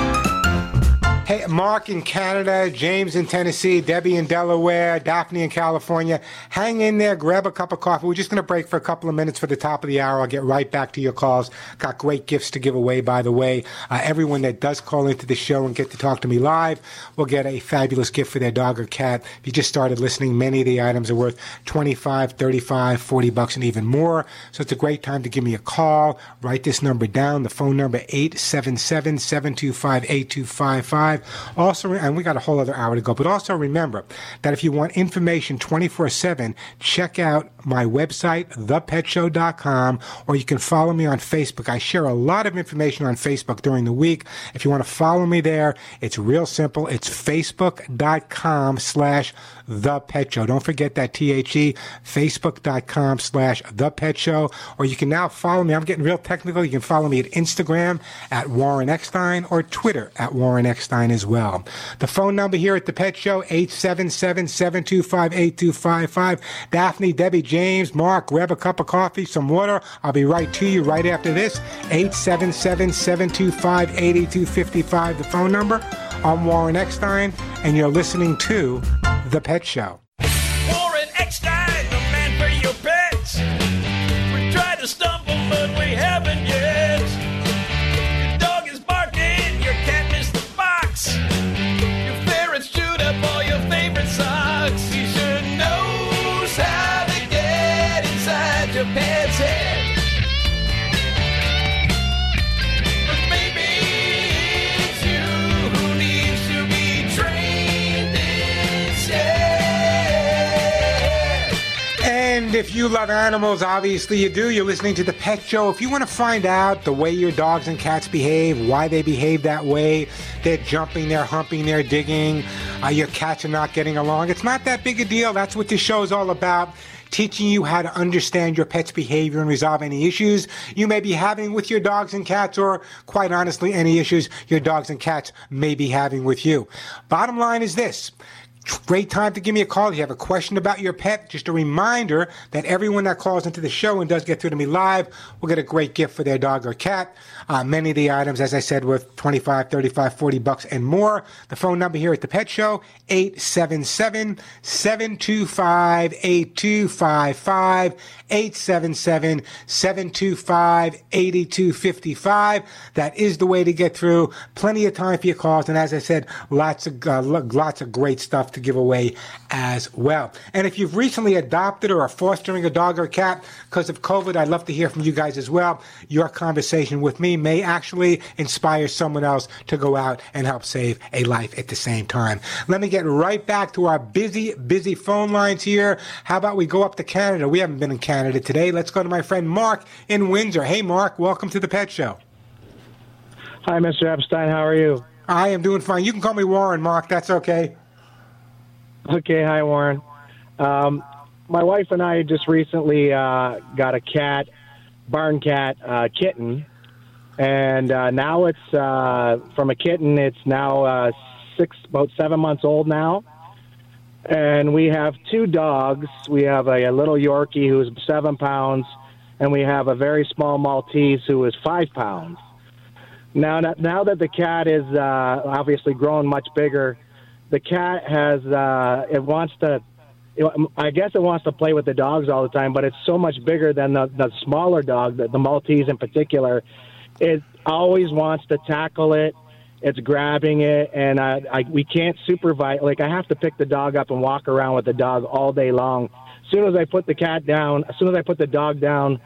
Mark in Canada, James in Tennessee, Debbie in Delaware, Daphne in California. Hang in there, grab a cup of coffee. We're just going to break for a couple of minutes for the top of the hour. I'll get right back to your calls. Got great gifts to give away, by the way. Uh, everyone that does call into the show and get to talk to me live will get a fabulous gift for their dog or cat. If you just started listening, many of the items are worth 25, 35, 40 bucks and even more. So it's a great time to give me a call. Write this number down. The phone number 877 725 8255. Also, and we got a whole other hour to go, but also remember that if you want information 24 7, check out my website, thepetshow.com, or you can follow me on Facebook. I share a lot of information on Facebook during the week. If you want to follow me there, it's real simple. It's facebook.com slash the pet show. Don't forget that T-H-E, facebook.com slash the pet show. Or you can now follow me. I'm getting real technical. You can follow me at Instagram at Warren Eckstein or Twitter at Warren Eckstein as well. The phone number here at the pet show, 877-725-8255. Daphne, Debbie, James, Mark, grab a cup of coffee, some water. I'll be right to you right after this. 877-725-8255, the phone number. I'm Warren Eckstein, and you're listening to The Pet Show. If you love animals, obviously you do. You're listening to The Pet Show. If you want to find out the way your dogs and cats behave, why they behave that way, they're jumping, they're humping, they're digging, uh, your cats are not getting along, it's not that big a deal. That's what this show is all about. Teaching you how to understand your pet's behavior and resolve any issues you may be having with your dogs and cats, or quite honestly, any issues your dogs and cats may be having with you. Bottom line is this Great time to give me a call. If you have a question about your pet, just a reminder that everyone that calls into the show and does get through to me live will get a great gift for their dog or cat. Uh, many of the items, as I said, worth 25, 35, 40 bucks and more. The phone number here at the Pet Show, 877 725 8255. 877 725 8255. That is the way to get through. Plenty of time for your calls. And as I said, lots of, uh, lots of great stuff to give away as well. And if you've recently adopted or are fostering a dog or cat because of COVID, I'd love to hear from you guys as well. Your conversation with me may actually inspire someone else to go out and help save a life at the same time. Let me get right back to our busy, busy phone lines here. How about we go up to Canada? We haven't been in Canada today. Let's go to my friend Mark in Windsor. Hey, Mark, welcome to the Pet Show. Hi, Mr. Epstein. How are you? I am doing fine. You can call me Warren, Mark. That's okay. Okay. Hi, Warren. Um, my wife and I just recently uh, got a cat, barn cat, uh, kitten, and uh, now it's uh, from a kitten. It's now uh, six, about seven months old now, and we have two dogs. We have a, a little Yorkie who's seven pounds, and we have a very small Maltese who is five pounds. Now, now that the cat is uh, obviously grown much bigger, the cat has uh, it wants to. It, I guess it wants to play with the dogs all the time, but it's so much bigger than the, the smaller dog, the, the Maltese in particular. It always wants to tackle it. It's grabbing it, and I, I we can't supervise. Like I have to pick the dog up and walk around with the dog all day long. As soon as I put the cat down, as soon as I put the dog down,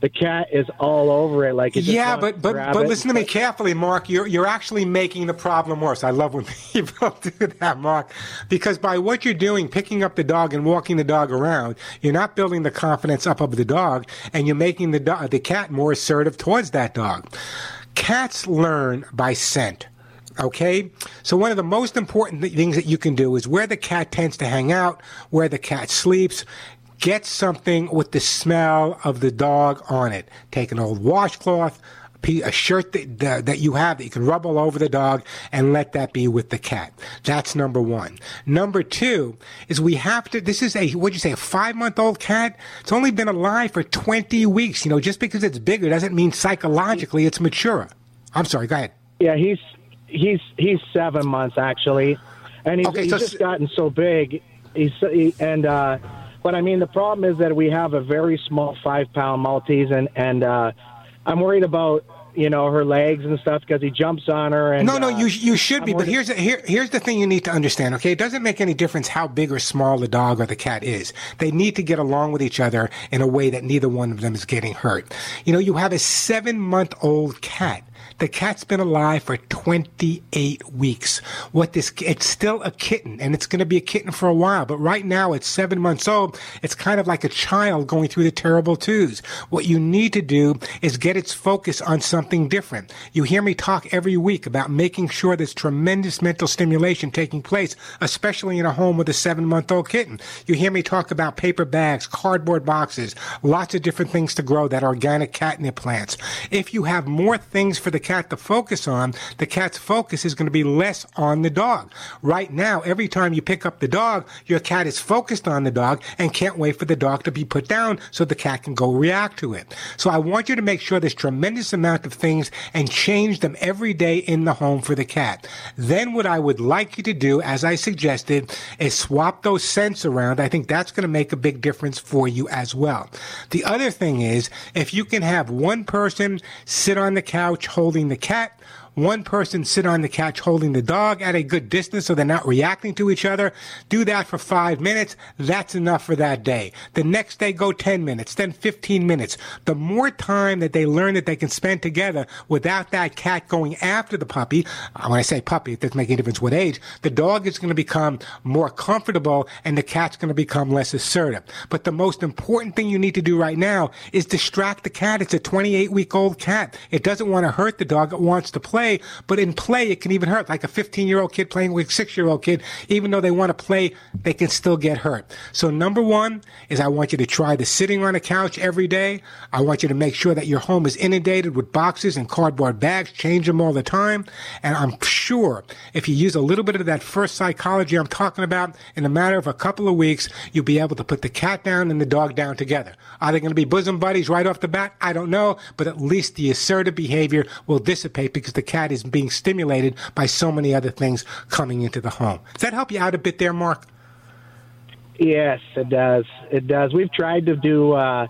the cat is all over it. Like it yeah, but but but it. listen to me carefully, Mark. You're you're actually making the problem worse. I love when people do that, Mark, because by what you're doing, picking up the dog and walking the dog around, you're not building the confidence up of the dog, and you're making the do- the cat more assertive towards that dog. Cats learn by scent. Okay? So one of the most important things that you can do is where the cat tends to hang out, where the cat sleeps, get something with the smell of the dog on it. Take an old washcloth, a shirt that, that, that you have that you can rub all over the dog and let that be with the cat. That's number one. Number two is we have to, this is a, what'd you say, a five month old cat? It's only been alive for 20 weeks. You know, just because it's bigger doesn't mean psychologically it's mature. I'm sorry, go ahead. Yeah, he's he's he's seven months actually, and he's, Okay, he's so just gotten so big. He's he, and uh, but I mean the problem is that we have a very small five pound Maltese, and and uh, I'm worried about you know her legs and stuff because he jumps on her. And no, no, uh, you you should be. I'm But worried- here's the, here here's the thing you need to understand. Okay, it doesn't make any difference how big or small the dog or the cat is. They need to get along with each other in a way that neither one of them is getting hurt. You know, you have a seven month old cat. The cat's been alive for 28 weeks. What this, it's still a kitten and it's going to be a kitten for a while, but right now it's seven months old. It's kind of like a child going through the terrible twos. What you need to do is get its focus on something different. You hear me talk every week about making sure there's tremendous mental stimulation taking place, especially in a home with a seven month old kitten. You hear me talk about paper bags, cardboard boxes, lots of different things to grow that organic catnip plants. If you have more things for the cat to focus on, the cat's focus is going to be less on the dog. Right now, every time you pick up the dog, your cat is focused on the dog and can't wait for the dog to be put down so the cat can go react to it. So I want you to make sure there's tremendous amount of things and change them every day in the home for the cat. Then what I would like you to do, as I suggested, is swap those scents around. I think that's going to make a big difference for you as well. The other thing is, if you can have one person sit on the couch holding the cat, one person sit on the couch holding the dog at a good distance so they're not reacting to each other. Do that for five minutes. That's enough for that day. The next day, go 10 minutes, then 15 minutes. The more time that they learn that they can spend together without that cat going after the puppy, uh, when I say puppy, it doesn't make any difference what age, the dog is going to become more comfortable and the cat's going to become less assertive. But the most important thing you need to do right now is distract the cat. It's a 28 week old cat. It doesn't want to hurt the dog. It wants to play play, but in play, it can even hurt. Like a 15 year old kid playing with a six year old kid, even though they want to play, they can still get hurt. So number one is I want you to try the sitting on a couch every day. I want you to make sure that your home is inundated with boxes and cardboard bags. Change them all the time. And I'm sure if you use a little bit of that first psychology I'm talking about, in a matter of a couple of weeks, you'll be able to put the cat down and the dog down together. Are they going to be bosom buddies right off the bat? I don't know, but at least the assertive behavior will dissipate because the cat is being stimulated by so many other things coming into the home. Does that help you out a bit there, Mark? Yes, it does. It does. We've tried to do uh,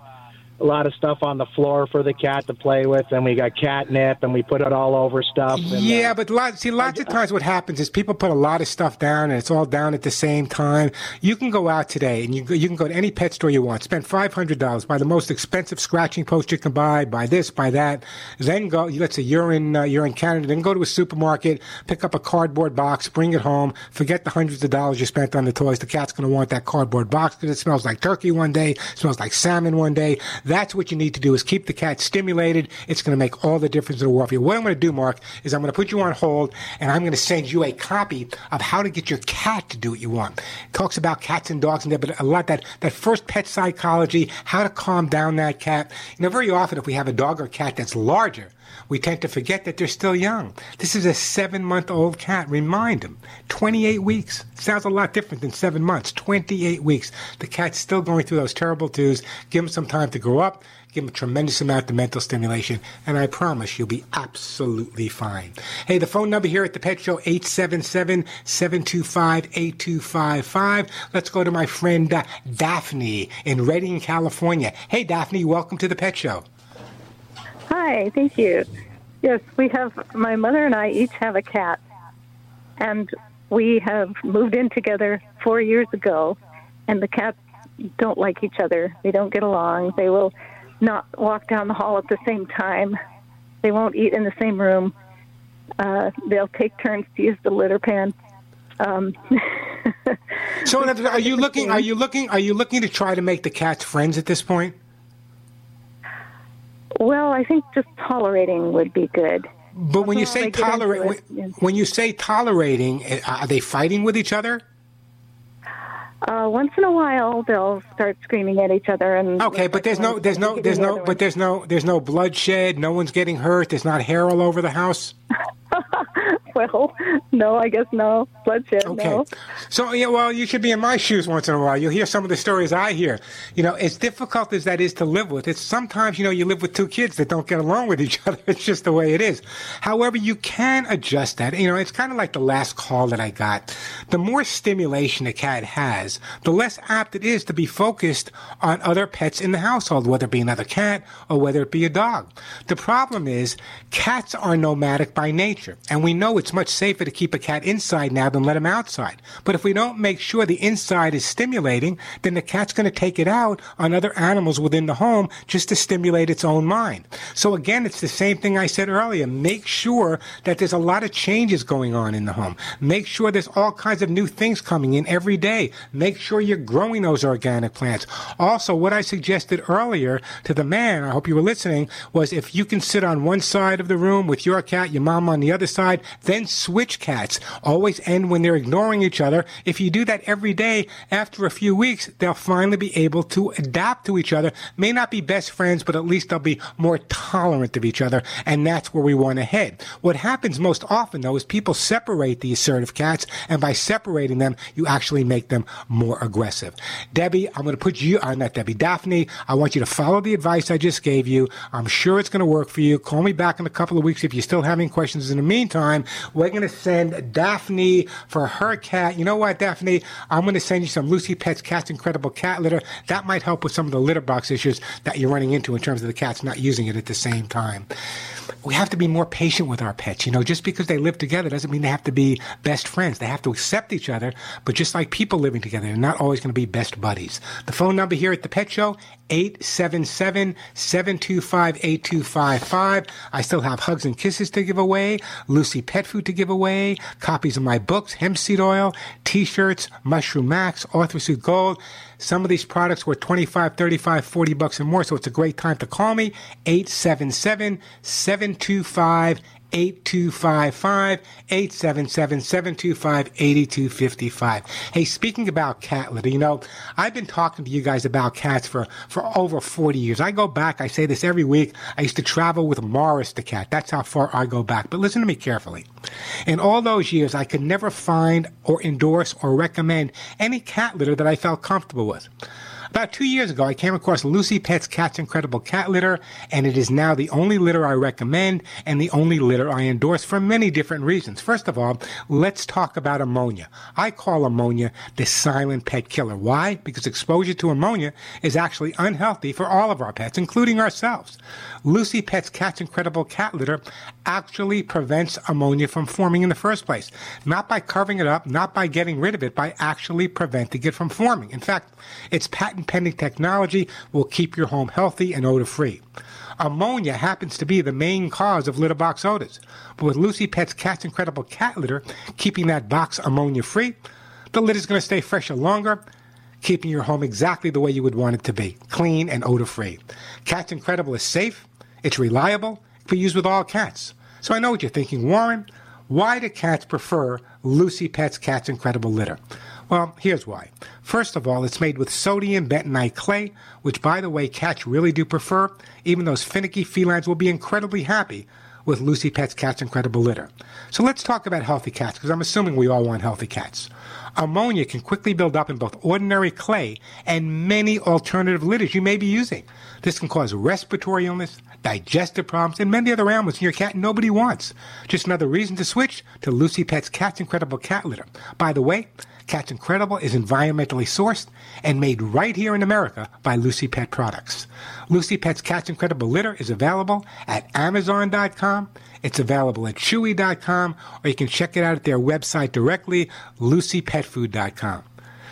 a lot of stuff on the floor for the cat to play with, and we got catnip, and we put it all over stuff. And, yeah, uh, but lot, see, lots of times what happens is people put a lot of stuff down, and it's all down at the same time. You can go out today, and you you can go to any pet store you want, spend five hundred dollars, buy the most expensive scratching post you can buy, buy this, buy that. Then go. Let's say you're in uh, you're in Canada, then go to a supermarket, pick up a cardboard box, bring it home. Forget the hundreds of dollars you spent on the toys. The cat's going to want that cardboard box because it smells like turkey one day, smells like salmon one day. That's what you need to do is keep the cat stimulated. It's going to make all the difference in the world for you. What I'm going to do, Mark, is I'm going to put you on hold and I'm going to send you a copy of how to get your cat to do what you want. It talks about cats and dogs and that, but a lot that, that first pet psychology, how to calm down that cat. You know, very often if we have a dog or cat that's larger, we tend to forget that they're still young. This is a seven month old cat. Remind them. 28 weeks. Sounds a lot different than seven months. 28 weeks. The cat's still going through those terrible twos. Give him some time to grow up. Give him a tremendous amount of mental stimulation. And I promise you'll be absolutely fine. Hey, the phone number here at the Pet Show, 877-725-8255. Let's go to my friend uh, Daphne in Redding, California. Hey, Daphne, welcome to the Pet Show. Hi, thank you. Yes, we have my mother and I each have a cat, and we have moved in together four years ago, and the cats don't like each other. They don't get along. They will not walk down the hall at the same time. They won't eat in the same room. Uh, they'll take turns to use the litter pan. Um, So, are you looking? Are you looking? Are you looking to try to make the cats friends at this point? Well, I think just tolerating would be good. But when you say they get into tolerate, when, when you say tolerating, uh, are they fighting with each other? Uh, once in a while, they'll start screaming at each other, and Okay, but there's no, there's no, there's no, but there's no, there's no bloodshed. No one's getting hurt. There's not hair all over the house. well, no, I guess no bloodshed. Okay. No. So yeah, well, you should be in my shoes once in a while. You'll hear some of the stories I hear. You know, as difficult as that is to live with, it's sometimes you know you live with two kids that don't get along with each other. It's just the way it is. However, you can adjust that. You know, it's kind of like the last call that I got. The more stimulation a cat has, the less apt it is to be focused on other pets in the household, whether it be another cat or whether it be a dog. The problem is cats are nomadic by nature, and we know it's it's much safer to keep a cat inside now than let him outside. But if we don't make sure the inside is stimulating, then the cat's going to take it out on other animals within the home just to stimulate its own mind. So again, it's the same thing I said earlier. Make sure that there's a lot of changes going on in the home. Make sure there's all kinds of new things coming in every day. Make sure you're growing those organic plants. Also, what I suggested earlier to the man, I hope you were listening, was if you can sit on one side of the room with your cat, your mom on the other side, then switch cats. Always end when they're ignoring each other. If you do that every day, after a few weeks, they'll finally be able to adapt to each other. May not be best friends, but at least they'll be more tolerant of each other. And that's where we want to head. What happens most often, though, is people separate the assertive cats. And by separating them, you actually make them more aggressive. Debbie, I'm going to put you, uh, on that, Debbie, Daphne, I want you to follow the advice I just gave you. I'm sure it's going to work for you. Call me back in a couple of weeks if you're still having questions. In the meantime, we're going to send Daphne for her cat. You know what, Daphne? I'm going to send you some Lucy Pet's Cat's Incredible Cat Litter. That might help with some of the litter box issues that you're running into in terms of the cats not using it at the same time. We have to be more patient with our pets. You know, just because they live together doesn't mean they have to be best friends. They have to accept each other, but just like people living together, they're not always going to be best buddies. The phone number here at the Pet Show, 877-725-8255. I still have hugs and kisses to give away, Lucy pet food to give away, copies of my books, hemp seed oil, t-shirts, mushroom max, Arthrosuit Gold. Some of these products were 25, 35, 40 bucks and more, so it's a great time to call me. 877 725 8255 877 725 8255. Hey, speaking about cat litter, you know, I've been talking to you guys about cats for, for over 40 years. I go back, I say this every week. I used to travel with Morris the cat. That's how far I go back. But listen to me carefully. In all those years, I could never find or endorse or recommend any cat litter that I felt comfortable with. About two years ago, I came across Lucy Pet's Cat's Incredible Cat Litter, and it is now the only litter I recommend and the only litter I endorse for many different reasons. First of all, let's talk about ammonia. I call ammonia the silent pet killer. Why? Because exposure to ammonia is actually unhealthy for all of our pets, including ourselves. Lucy Pet's Cat's Incredible Cat Litter actually prevents ammonia from forming in the first place. Not by covering it up, not by getting rid of it, by actually preventing it from forming. In fact, its patent pending technology will keep your home healthy and odor free. Ammonia happens to be the main cause of litter box odors. But with Lucy Pet's Cat's Incredible Cat Litter keeping that box ammonia free, the litter's going to stay fresher longer, keeping your home exactly the way you would want it to be clean and odor free. Cat's Incredible is safe, it's reliable, it can be used with all cats. So I know what you're thinking, Warren. Why do cats prefer Lucy Pet's Cat's Incredible Litter? Well, here's why. First of all, it's made with sodium bentonite clay, which, by the way, cats really do prefer. Even those finicky felines will be incredibly happy with Lucy Pet's Cat's Incredible Litter. So let's talk about healthy cats, because I'm assuming we all want healthy cats. Ammonia can quickly build up in both ordinary clay and many alternative litters you may be using. This can cause respiratory illness, digestive problems, and many other ailments in your cat nobody wants. Just another reason to switch to Lucy Pet's Cat's Incredible Cat Litter. By the way, Cat's Incredible is environmentally sourced and made right here in America by Lucy Pet Products. Lucy Pet's Cat's Incredible Litter is available at Amazon.com. It's available at Chewy.com, or you can check it out at their website directly, LucyPetFood.com.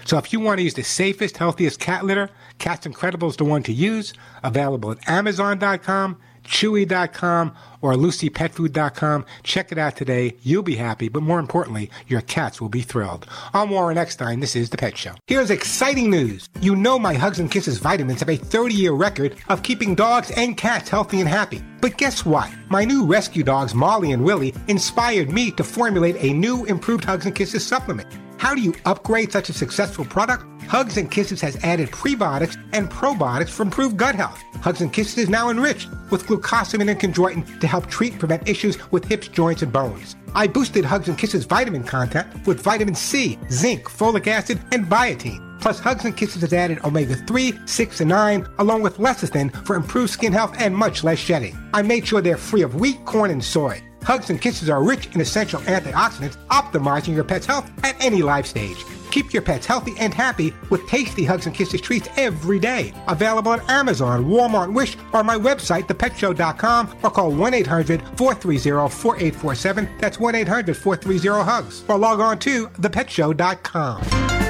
So if you want to use the safest, healthiest cat litter, Cat's Incredible is the one to use. Available at Amazon.com, Chewy.com, or LucyPetFood.com. Check it out today. You'll be happy, but more importantly, your cats will be thrilled. I'm Warren Eckstein. This is The Pet Show. Here's exciting news. You know my Hugs and Kisses vitamins have a 30 year record of keeping dogs and cats healthy and happy. But guess what? My new rescue dogs, Molly and Willie, inspired me to formulate a new improved Hugs and Kisses supplement. How do you upgrade such a successful product? Hugs and Kisses has added prebiotics and probiotics for improved gut health. Hugs and Kisses is now enriched with glucosamine and chondroitin to help treat and prevent issues with hips, joints, and bones. I boosted Hugs and Kisses vitamin content with vitamin C, zinc, folic acid, and biotin. Plus, Hugs and Kisses has added omega 3, 6, and 9, along with lecithin for improved skin health and much less shedding. I made sure they're free of wheat, corn, and soy. Hugs and Kisses are rich in essential antioxidants, optimizing your pet's health at any life stage. Keep your pets healthy and happy with tasty Hugs and Kisses treats every day. Available at Amazon, Walmart, Wish, or my website, thepetshow.com, or call 1 800 430 4847. That's 1 800 430 HUGS. Or log on to thepetshow.com.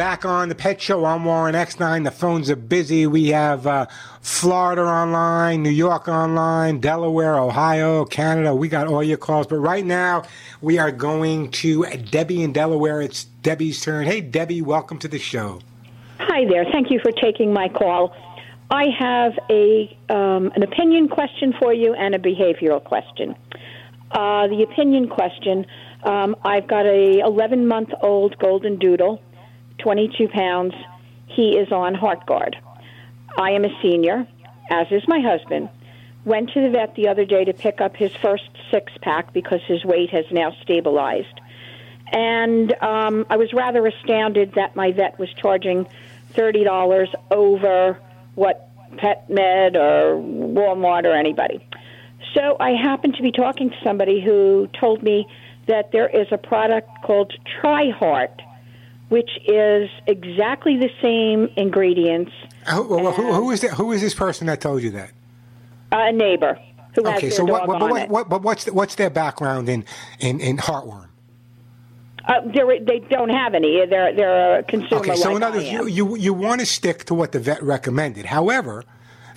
Back on the Pet Show, I'm Warren Eckstein. The phones are busy. We have uh, Florida online, New York online, Delaware, Ohio, Canada. We got all your calls. But right now, we are going to Debbie in Delaware. It's Debbie's turn. Hey, Debbie, welcome to the show. Hi there. Thank you for taking my call. I have a um, an opinion question for you and a behavioral question. Uh, the opinion question: um, I've got a 11 month old golden doodle, 22 pounds. He is on Heartgard. I am a senior, as is my husband. Went to the vet the other day to pick up his first six pack because his weight has now stabilized. And um, I was rather astounded that my vet was charging $30 over what PetMed or Walmart or anybody. So I happened to be talking to somebody who told me that there is a product called TriHeart, which is exactly the same ingredients. Who, well, who, who is that? Who is this person that told you that? A neighbor who has Okay, their so what, dog on what, it. what, but what's the, what's their background in in, in heartworm? Uh, they're, don't have any. They're they're a consumer Okay, so like in other words, you, you you want to stick to what the vet recommended. However,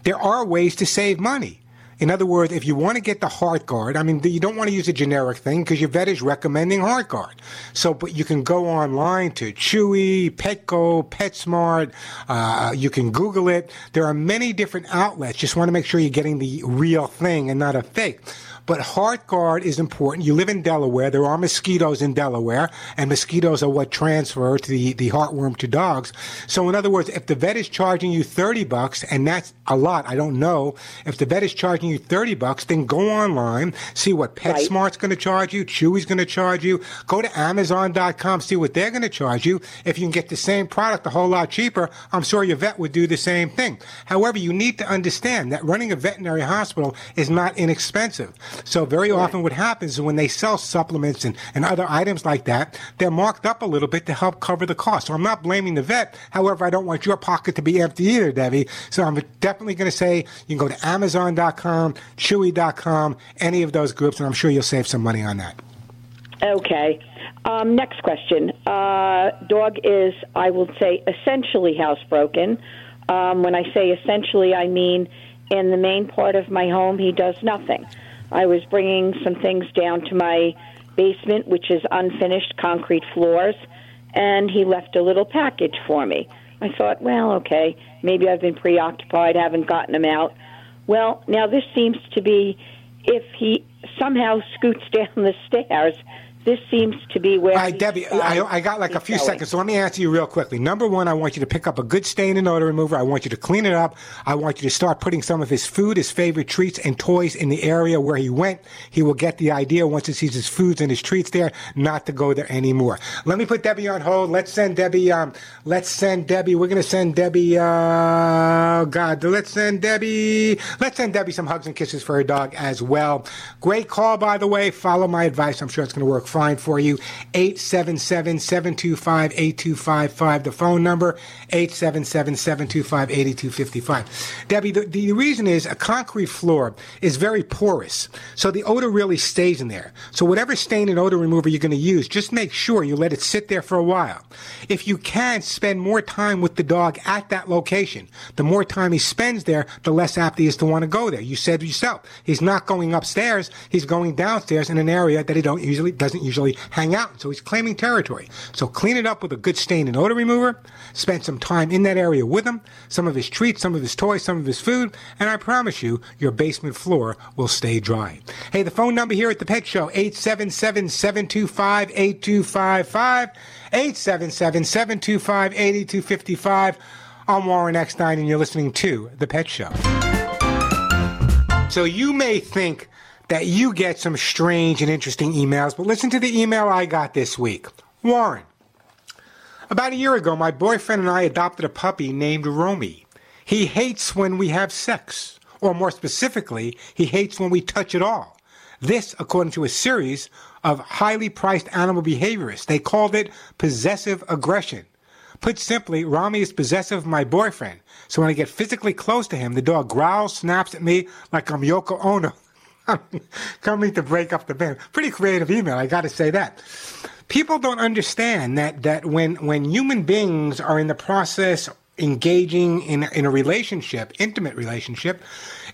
there are ways to save money. In other words, if you want to get the Heartgard, I mean, you don't want to use a generic thing because your vet is recommending Heartgard. So, but you can go online to Chewy, Petco, PetSmart. Uh, you can Google it. There are many different outlets. Just want to make sure you're getting the real thing and not a fake. But Heartgard is important. You live in Delaware. There are mosquitoes in Delaware, and mosquitoes are what transfer to the, the heartworm to dogs. So in other words, if the vet is charging you 30 bucks, and that's a lot, I don't know. If the vet is charging you 30 bucks, then go online, see what PetSmart's going to charge you, Chewy's going to charge you. Go to Amazon.com, see what they're going to charge you. If you can get the same product a whole lot cheaper, I'm sure your vet would do the same thing. However, you need to understand that running a veterinary hospital is not inexpensive. So very often what happens is when they sell supplements and, and other items like that, they're marked up a little bit to help cover the cost. So I'm not blaming the vet. However, I don't want your pocket to be empty either, Debbie. So I'm definitely going to say you can go to Amazon.com, Chewy.com, any of those groups, and I'm sure you'll save some money on that. Okay. Um, next question. Uh, dog is, I will say, essentially housebroken. Um, when I say essentially, I mean in the main part of my home, he does nothing. I was bringing some things down to my basement, which is unfinished concrete floors, and he left a little package for me. I thought, well, okay, maybe I've been preoccupied, haven't gotten him out. Well, now this seems to be if he somehow scoots down the stairs, this seems to be where. All right, Debbie, I, I got like a few going. seconds, so let me answer you real quickly. Number one, I want you to pick up a good stain and odor remover. I want you to clean it up. I want you to start putting some of his food, his favorite treats, and toys in the area where he went. He will get the idea once he sees his foods and his treats there not to go there anymore. Let me put Debbie on hold. Let's send Debbie. Um, let's send Debbie. We're gonna send Debbie. Uh, God, let's send Debbie. Let's send Debbie some hugs and kisses for her dog as well. Great call, by the way. Follow my advice. I'm sure it's gonna work fine for you. 877-725-8255. The phone number 877-725-8255. Debbie, the, the reason is a concrete floor is very porous, so the odor really stays in there. So whatever stain and odor remover you're going to use, just make sure you let it sit there for a while. If you can, spend more time with the dog at that location. The more time he spends there, the less apt he is to want to go there. You said yourself, he's not going upstairs, he's going downstairs in an area that he don't usually doesn't usually hang out. So he's claiming territory. So clean it up with a good stain and odor remover. Spend some time in that area with him, some of his treats, some of his toys, some of his food, and I promise you, your basement floor will stay dry. Hey, the phone number here at the Pet Show, 877-725-8255, 877-725-8255. I'm Warren Eckstein, and you're listening to The Pet Show. So you may think that you get some strange and interesting emails, but listen to the email I got this week. Warren, about a year ago, my boyfriend and I adopted a puppy named Romy. He hates when we have sex, or more specifically, he hates when we touch at all. This, according to a series of highly priced animal behaviorists. They called it possessive aggression. Put simply, Rami is possessive of my boyfriend. So when I get physically close to him, the dog growls, snaps at me like I'm Yoko Ono. coming to break up the band. Pretty creative email, I gotta say that. People don't understand that, that when, when human beings are in the process engaging in, in a relationship, intimate relationship,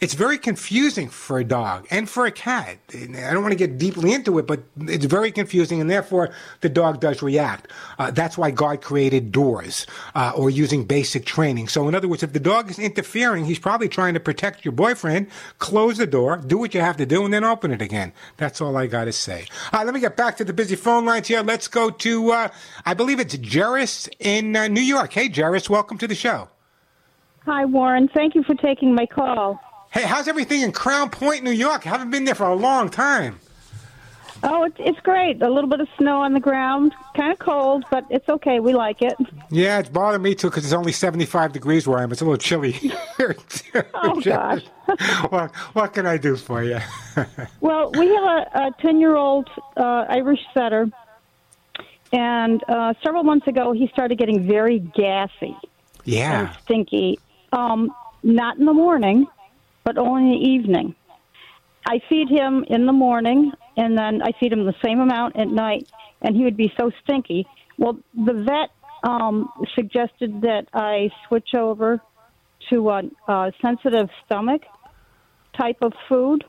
it's very confusing for a dog and for a cat. I don't want to get deeply into it, but it's very confusing, and therefore the dog does react. Uh, that's why God created doors uh, or using basic training. So, in other words, if the dog is interfering, he's probably trying to protect your boyfriend. Close the door, do what you have to do, and then open it again. That's all I got to say. All right, let me get back to the busy phone lines here. Let's go to, uh, I believe it's Jerris in uh, New York. Hey, Jerris, welcome to the show. Hi, Warren. Thank you for taking my call. Hey, how's everything in Crown Point, New York? I haven't been there for a long time. Oh, it's, it's great. A little bit of snow on the ground. Kind of cold, but it's okay. We like it. Yeah, it's bothering me too because it's only 75 degrees where I am. It's a little chilly here. Oh, gosh. what, what can I do for you? Well, we have a 10 year old uh, Irish setter, and uh, several months ago he started getting very gassy yeah. and stinky. Um, not in the morning, but only in the evening. I feed him in the morning, and then I feed him the same amount at night, and he would be so stinky. Well, the vet um, suggested that I switch over to a, a sensitive stomach type of food,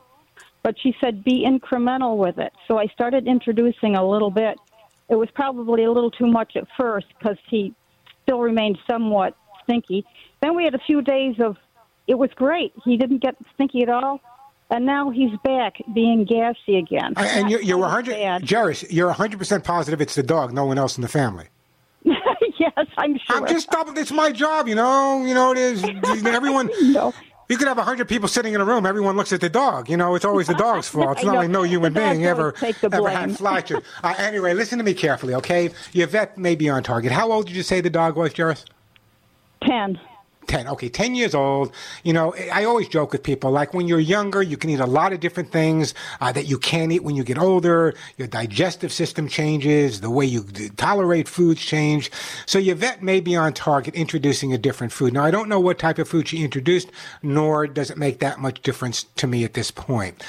but she said be incremental with it. So I started introducing a little bit. It was probably a little too much at first because he still remained somewhat stinky. Then we had a few days of it was great. He didn't get stinky at all. And now he's back being gassy again. Uh, and you're, you're 100, Jerris, you're 100% positive it's the dog, no one else in the family. yes, I'm sure. I'm just double. It's my job, you know. You know, it is. Everyone. no. You could have hundred people sitting in a room. Everyone looks at the dog. You know, it's always the dog's fault. It's not like no human being ever always take the ever had flatulence. uh, anyway, listen to me carefully, okay? Your vet may be on target. How old did you say the dog was, Jerris? Ten. 10. Okay, 10 years old. You know, I always joke with people like when you're younger, you can eat a lot of different things uh, that you can't eat when you get older. Your digestive system changes, the way you tolerate foods change. So your vet may be on target introducing a different food. Now, I don't know what type of food she introduced, nor does it make that much difference to me at this point.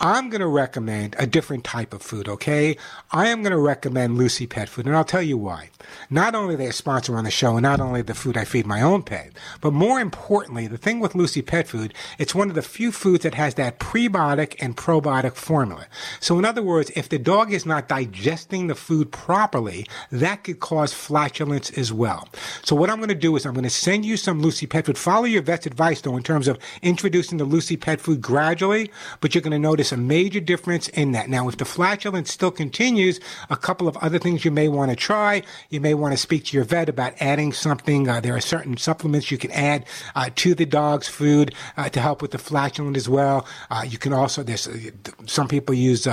I'm going to recommend a different type of food, okay? I am going to recommend Lucy Pet Food, and I'll tell you why. Not only they sponsor on the show, and not only the food I feed my own pet, but more importantly, the thing with Lucy Pet Food, it's one of the few foods that has that prebiotic and probiotic formula. So in other words, if the dog is not digesting the food properly, that could cause flatulence as well. So what I'm going to do is I'm going to send you some Lucy Pet Food. Follow your vet's advice though in terms of introducing the Lucy Pet Food gradually, but you're going to notice a major difference in that. Now, if the flatulence still continues, a couple of other things you may want to try. You may want to speak to your vet about adding something. Uh, there are certain supplements you can add uh, to the dog's food uh, to help with the flatulence as well. Uh, you can also, there's some people use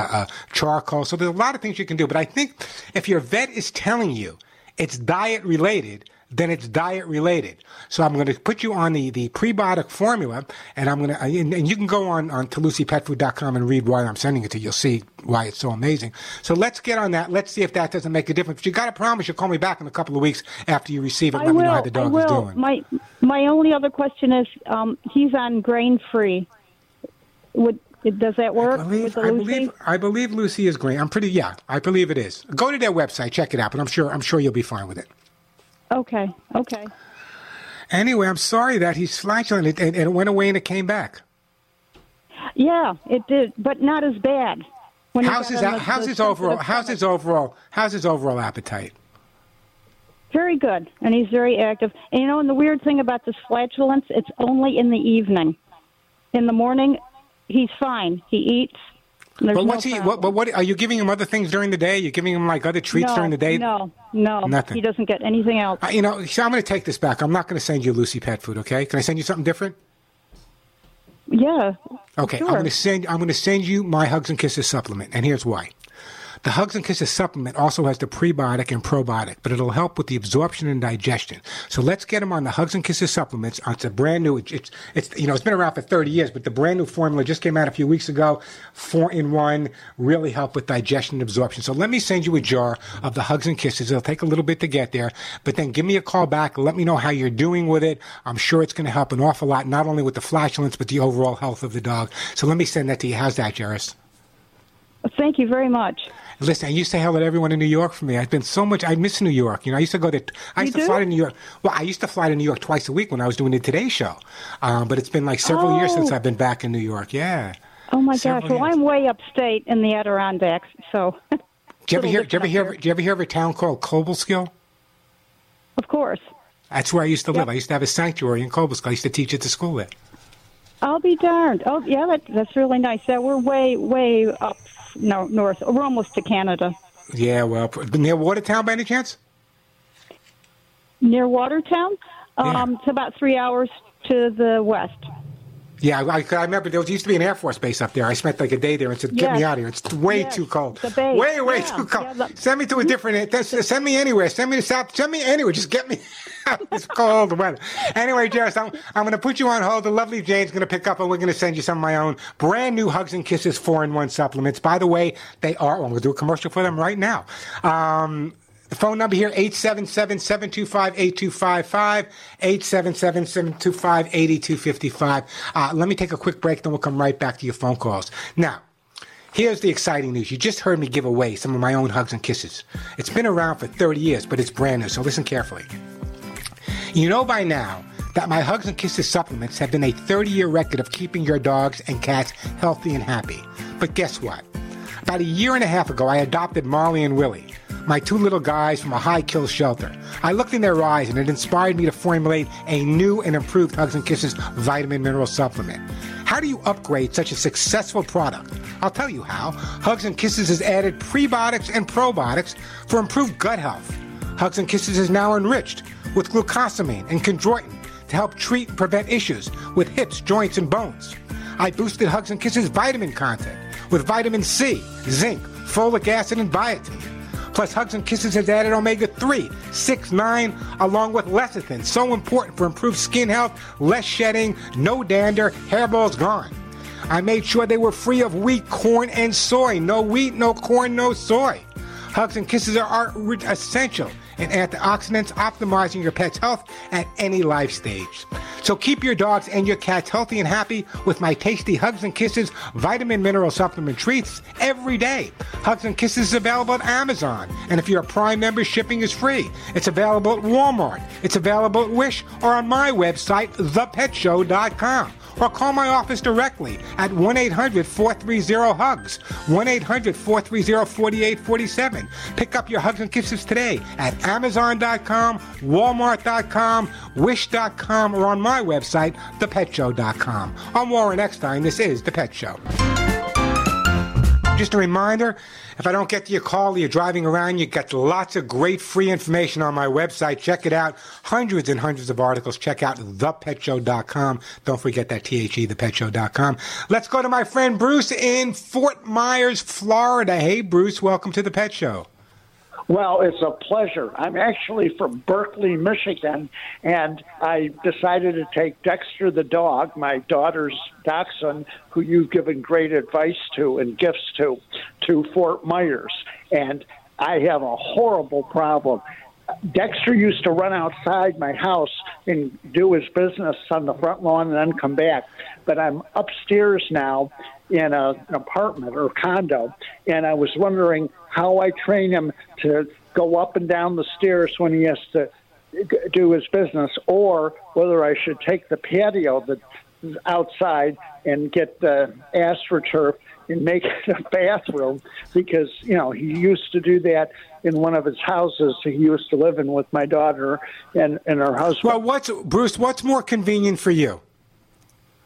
charcoal. So there's a lot of things you can do. But I think if your vet is telling you it's diet related, then it's diet related. So I'm going to put you on the, the prebiotic formula, and I'm going to, and, and you can go on, on to lucypetfood.com and read why I'm sending it to you. You'll see why it's so amazing. So let's get on that. Let's see if that doesn't make a difference. But you got to promise you'll call me back in a couple of weeks after you receive it. I Let will. me know how the I dog will. is doing. My my only other question is, um, he's on grain free. Would does that work with the I believe I believe Lucy is great. I'm pretty yeah, I believe it is. Go to their website, check it out, but I'm sure I'm sure you'll be fine with it. Okay. Okay. Anyway, I'm sorry that he's flatulent and, and it went away and it came back. Yeah, it did, but not as bad. He his the- how's the his overall how's his overall how's his overall appetite? Very good, and he's very active. And you know, and the weird thing about this flatulence, it's only in the evening. In the morning, he's fine. He eats. There's but no what's he what, but what are you giving him other things during the day? You're giving him like other treats no, during the day? No, no, Nothing. He doesn't get anything else. Uh, you know, so I'm going to take this back. I'm not going to send you Lucy pet food, okay? Can I send you something different? Yeah. Okay, Sure. I'm going to send I'm going to send you my Hugs and Kisses supplement, and here's why. The Hugs and Kisses supplement also has the prebiotic and probiotic, but it'll help with the absorption and digestion. So let's get them on the Hugs and Kisses supplements. Uh, It's a brand new. It's, it's it's you know it's been around for 30 years, but the brand new formula just came out a few weeks ago. Four in one, really help with digestion and absorption. So let me send you a jar of the Hugs and Kisses. It'll take a little bit to get there, but then give me a call back. Let me know how you're doing with it. I'm sure it's going to help an awful lot, not only with the flatulence but the overall health of the dog. So let me send that to you. How's that, Jairus? Thank you very much. Listen, I used to hail at everyone in New York for me. I've been so much. I miss New York. You know, I used to go to. I used You to fly do? to New York. Well, I used to fly to New York twice a week when I was doing the Today Show. Um, but it's been like several years since Oh. I've been back in New York. Yeah. Oh my Several gosh! Well, years. I'm way upstate in the Adirondacks, so Do you ever hear? Do you ever hear? Do you ever hear of a town called Cobleskill? of course That's where I used to live. I used to have a sanctuary in Cobleskill. I used to teach at the school there. I'll be darned. Oh yeah, that, that's really nice. Yeah, we're way way up no, north. We're almost to Canada, Yeah. Well, near Watertown by any chance? near Watertown. Um, It's about three hours to the west. Yeah, I, I remember there was, used to be an Air Force base up there. I spent like a day there and said, "Get me out of here! It's way Yes, too cold. Way, way Yeah, too cold. yeah, the- send me to a different. that's- Send me anywhere. Send me to South. Send me anywhere. Just get me out of this cold weather. Anyway, Jess, I'm, I'm going to put you on hold. The lovely Jane's going to pick up, and we're going to send you some of my own brand new Hugs and Kisses four in one supplements. By the way, they are. Well, we'll do a commercial for them right now. Um, the phone number here, 877-725-8255, 877-725-8255. Uh, let me take a quick break, then we'll come right back to your phone calls. Now, Here's the exciting news. You just heard me give away some of my own hugs and kisses. It's been around for 30 years, but it's brand new, so listen carefully. You know by now that my Hugs and Kisses supplements have been a 30 year record of keeping your dogs and cats healthy and happy. But guess what? About a year and a half ago, I adopted Marley and Willie, my two little guys from a high kill shelter. I looked in their eyes and it inspired me to formulate a new and improved Hugs and Kisses vitamin mineral supplement. How do you upgrade such a successful product? I'll tell you how. Hugs and Kisses has added prebiotics and probiotics for improved gut health. Hugs and Kisses is now enriched with glucosamine and chondroitin to help treat and prevent issues with hips, joints, and bones. I boosted Hugs and Kisses vitamin content with vitamin C, zinc, folic acid, and biotin. Plus, Hugs and Kisses has added omega 3, 6, 9, along with lecithin. So important for improved skin health, less shedding, no dander, hairballs gone. I made sure they were free of wheat, corn, and soy. No wheat, no corn, no soy. Hugs and kisses are, essential in antioxidants, optimizing your pet's health at any life stage. So keep your dogs and your cats healthy and happy with my tasty Hugs and Kisses vitamin mineral supplement treats every day. Hugs and Kisses is available at Amazon, and if you're a Prime member, shipping is free. It's available at Walmart. It's available at Wish or on my website, thepetshow.com or call my office directly at 1 800 430 HUGS, 1 800 430 4847. Pick up your Hugs and Kisses today at Amazon.com, Walmart.com, Wish.com, or on my website, thepetshow.com. I'm Warren Eckstein. This is The Pet Show. Just a reminder if I don't get to your call or you're driving around, you get lots of great free information on my website. Check it out. Hundreds and hundreds of articles. Check out thepetshow.com. Don't forget that THE, thepetshow.com. Let's go to my friend Bruce in Fort Myers, Florida. Hey, Bruce, welcome to the Pet Show. Well, it's a pleasure. I'm actually from Berkley, Michigan, and I decided to take Dexter the dog, my daughter's dachshund, who you've given great advice to and gifts to, to Fort Myers. And I have a horrible problem. Dexter used to run outside my house and do his business on the front lawn and then come back. But I'm upstairs now in a, an apartment or condo, and I was wondering how I train him to go up and down the stairs when he has to do his business, or whether I should take the patio that's outside and get the astroturf and make it a bathroom because you know he used to do that in one of his houses he used to live in with my daughter and and her husband. Well, what's Bruce? What's more convenient for you?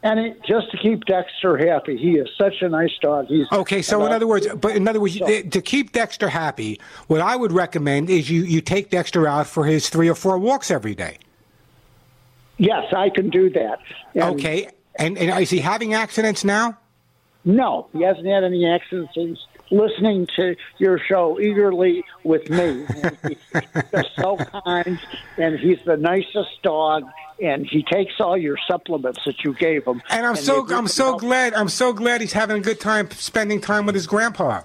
And it, just to keep Dexter happy, he is such a nice dog. He's Okay, so in uh, other words, but in other words, you- to keep Dexter happy, what I would recommend is you you take Dexter out for his three or four walks every day. Yes, I can do that. okay, and, and is he having accidents now? No, he hasn't had any accidents since listening to your show eagerly with me. And he's just so kind, and he's the nicest dog. And he takes all your supplements that you gave him. And I'm so I'm so glad I'm so glad he's having a good time spending time with his grandpa.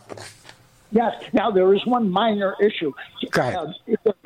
Yes. Now there is one minor issue. Uh,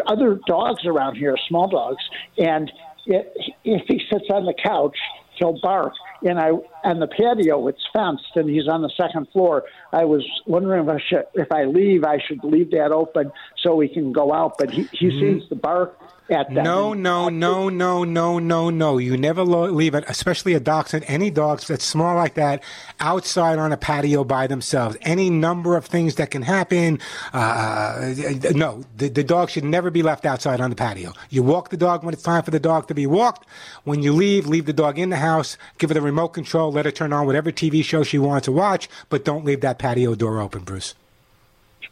other dogs around here, small dogs, and it, if he sits on the couch, he'll bark. And I on the patio, it's fenced, and he's on the second floor. I was wondering if I should, if I leave, I should leave that open so he can go out. But he, he seems to bark at that. No, no, no, no, no, no, no. You never lo- leave it, especially a dachshund, any dogs that's small like that, outside on a patio by themselves. Any number of things that can happen. Uh, no, the, the dog should never be left outside on the patio. You walk the dog when it's time for the dog to be walked. When you leave, leave the dog in the house, give her the remote control, let her turn on whatever TV show she wants to watch, but don't leave that patio door open, Bruce.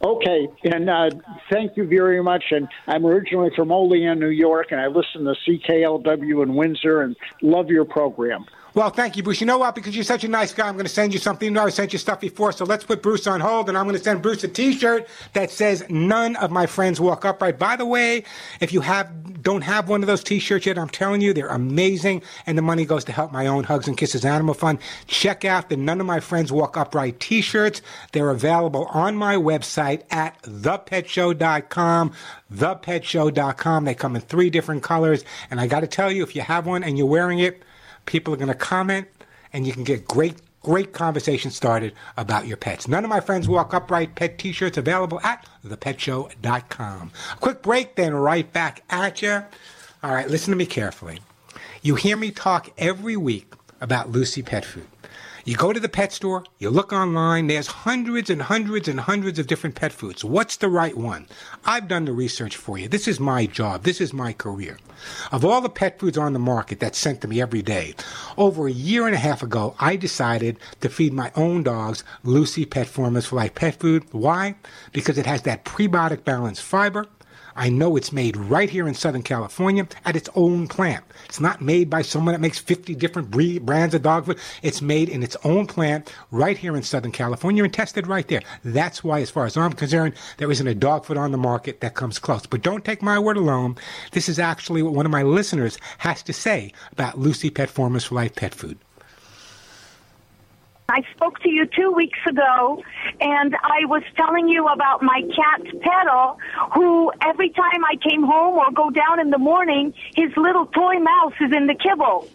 Okay, and uh, thank you very much. And I'm originally from Olean, New York, and I listen to CKLW in Windsor and love your program. Well, thank you, Bruce. You know what? Because you're such a nice guy, I'm going to send you something. You know, I sent you stuff before, so let's put Bruce on hold, and I'm going to send Bruce a T-shirt that says "None of my friends walk upright." By the way, if you have don't have one of those T-shirts yet, I'm telling you, they're amazing, and the money goes to help my own Hugs and Kisses Animal Fund. Check out the "None of my friends walk upright" T-shirts. They're available on my website at thepetshow.com. Thepetshow.com. They come in three different colors, and I got to tell you, if you have one and you're wearing it people are going to comment and you can get great great conversation started about your pets. None of my friends walk upright. Pet t-shirts available at thepetshow.com a quick break then right back at you all right listen to me carefully. You hear me talk every week about lucy pet food you go to the pet store, you look online, there's hundreds and hundreds and hundreds of different pet foods. What's the right one? I've done the research for you. This is my job. This is my career. Of all the pet foods on the market that's sent to me every day, over a year and a half ago, I decided to feed my own dogs Lucy Pet Formulas for Life pet food. Why? Because it has that prebiotic balanced fiber. I know it's made right here in Southern California at its own plant. It's not made by someone that makes 50 different brands of dog food. It's made in its own plant right here in Southern California and tested right there. That's why, as far as I'm concerned, there isn't a dog food on the market that comes close. But don't take my word alone. This is actually what one of my listeners has to say about Lucy Pet Formulas for Life pet food. I spoke to you two weeks ago, and I was telling you about my cat Petal, who every time I came home or go down in the morning, his little toy mouse is in the kibble.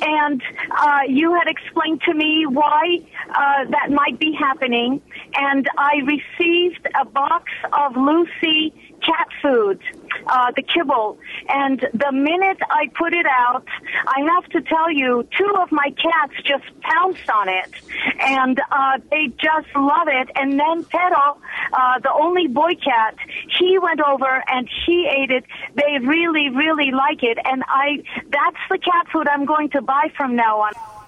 And uh, you had explained to me why uh, that might be happening, and I received a box of Lucy cat food, uh, the kibble. And the minute I put it out, I have to tell you, two of my cats just pounced on it, and uh, they just love it. And then Petal, uh, the only boy cat, he went over and he ate it. They really, really like it, and I that's the cat food I'm going to buy from now on.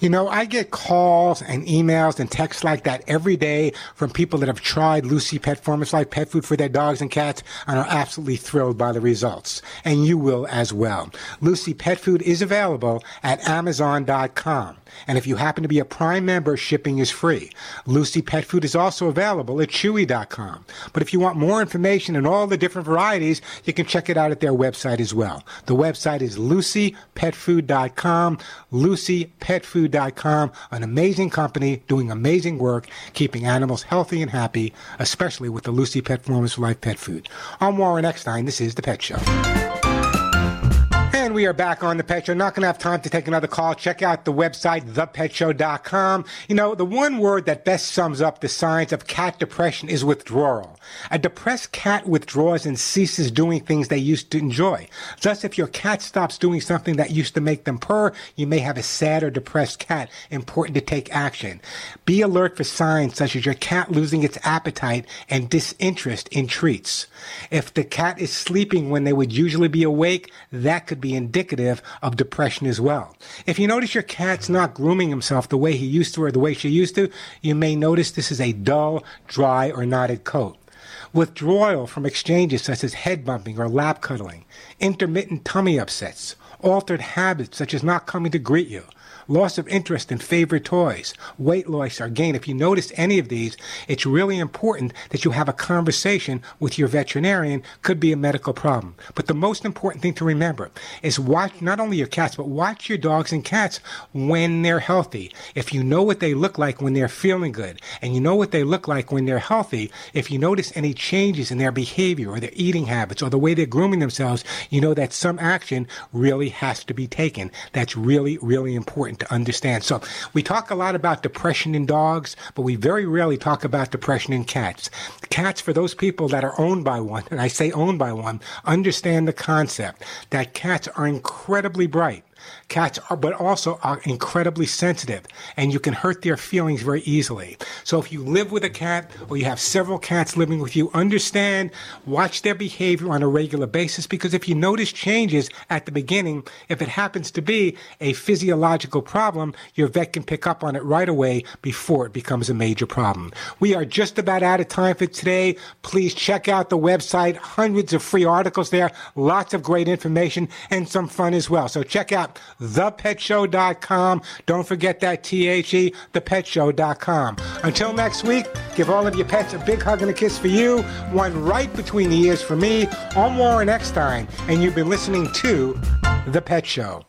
You know, I get calls and emails and texts like that every day from people that have tried Lucy Pet Formulas like pet food for their dogs and cats and are absolutely thrilled by the results. And you will as well. Lucy Pet Food is available at Amazon.com. And if you happen to be a Prime member, shipping is free. Lucy Pet Food is also available at Chewy.com. But if you want more information and all the different varieties, you can check it out at their website as well. The website is LucyPetFood.com. LucyPetFood.com. An amazing company doing amazing work, keeping animals healthy and happy, especially with the Lucy Pet Formulas for Life pet food. I'm Warren Eckstein. This is The Pet Show. We are back on the Pet Show. Not going to have time to take another call. Check out the website, thepetshow.com. You know, the one word that best sums up the signs of cat depression is withdrawal. A depressed cat withdraws and ceases doing things they used to enjoy. Thus, if your cat stops doing something that used to make them purr, you may have a sad or depressed cat. Important to take action. Be alert for signs such as your cat losing its appetite and disinterest in treats. If the cat is sleeping when they would usually be awake, that could be indicative of depression as well. If you notice your cat's not grooming himself the way he used to or the way she used to, you may notice this is a dull, dry, or knotted coat. Withdrawal from exchanges such as head bumping or lap cuddling, intermittent tummy upsets, altered habits such as not coming to greet you, loss of interest in favorite toys, weight loss or gain. If you notice any of these, it's really important that you have a conversation with your veterinarian. Could be a medical problem. But the most important thing to remember is watch not only your cats, but watch your dogs and cats when they're healthy. If you know what they look like when they're feeling good, and you know what they look like when they're healthy, if you notice any changes in their behavior or their eating habits or the way they're grooming themselves, you know that some action really has to be taken. That's really, really important to understand. So we talk a lot about depression in dogs, but we very rarely talk about depression in cats. Cats, for those people that are owned by one, and I say owned by one, understand the concept that cats are incredibly bright. Cats are, but also are incredibly sensitive, and you can hurt their feelings very easily. So if you live with a cat or you have several cats living with you, understand, watch their behavior on a regular basis, because if you notice changes at the beginning, if it happens to be a physiological problem, your vet can pick up on it right away before it becomes a major problem. We are just about out of time for today. Please check out the website, hundreds of free articles there, lots of great information, and some fun as well. So check out thepetshow.com. Don't forget that T-H-E, thepetshow.com. Until next week, give all of your pets a big hug and a kiss for you, one right between the ears for me. I'm Warren Eckstein, and you've been listening to The Pet Show.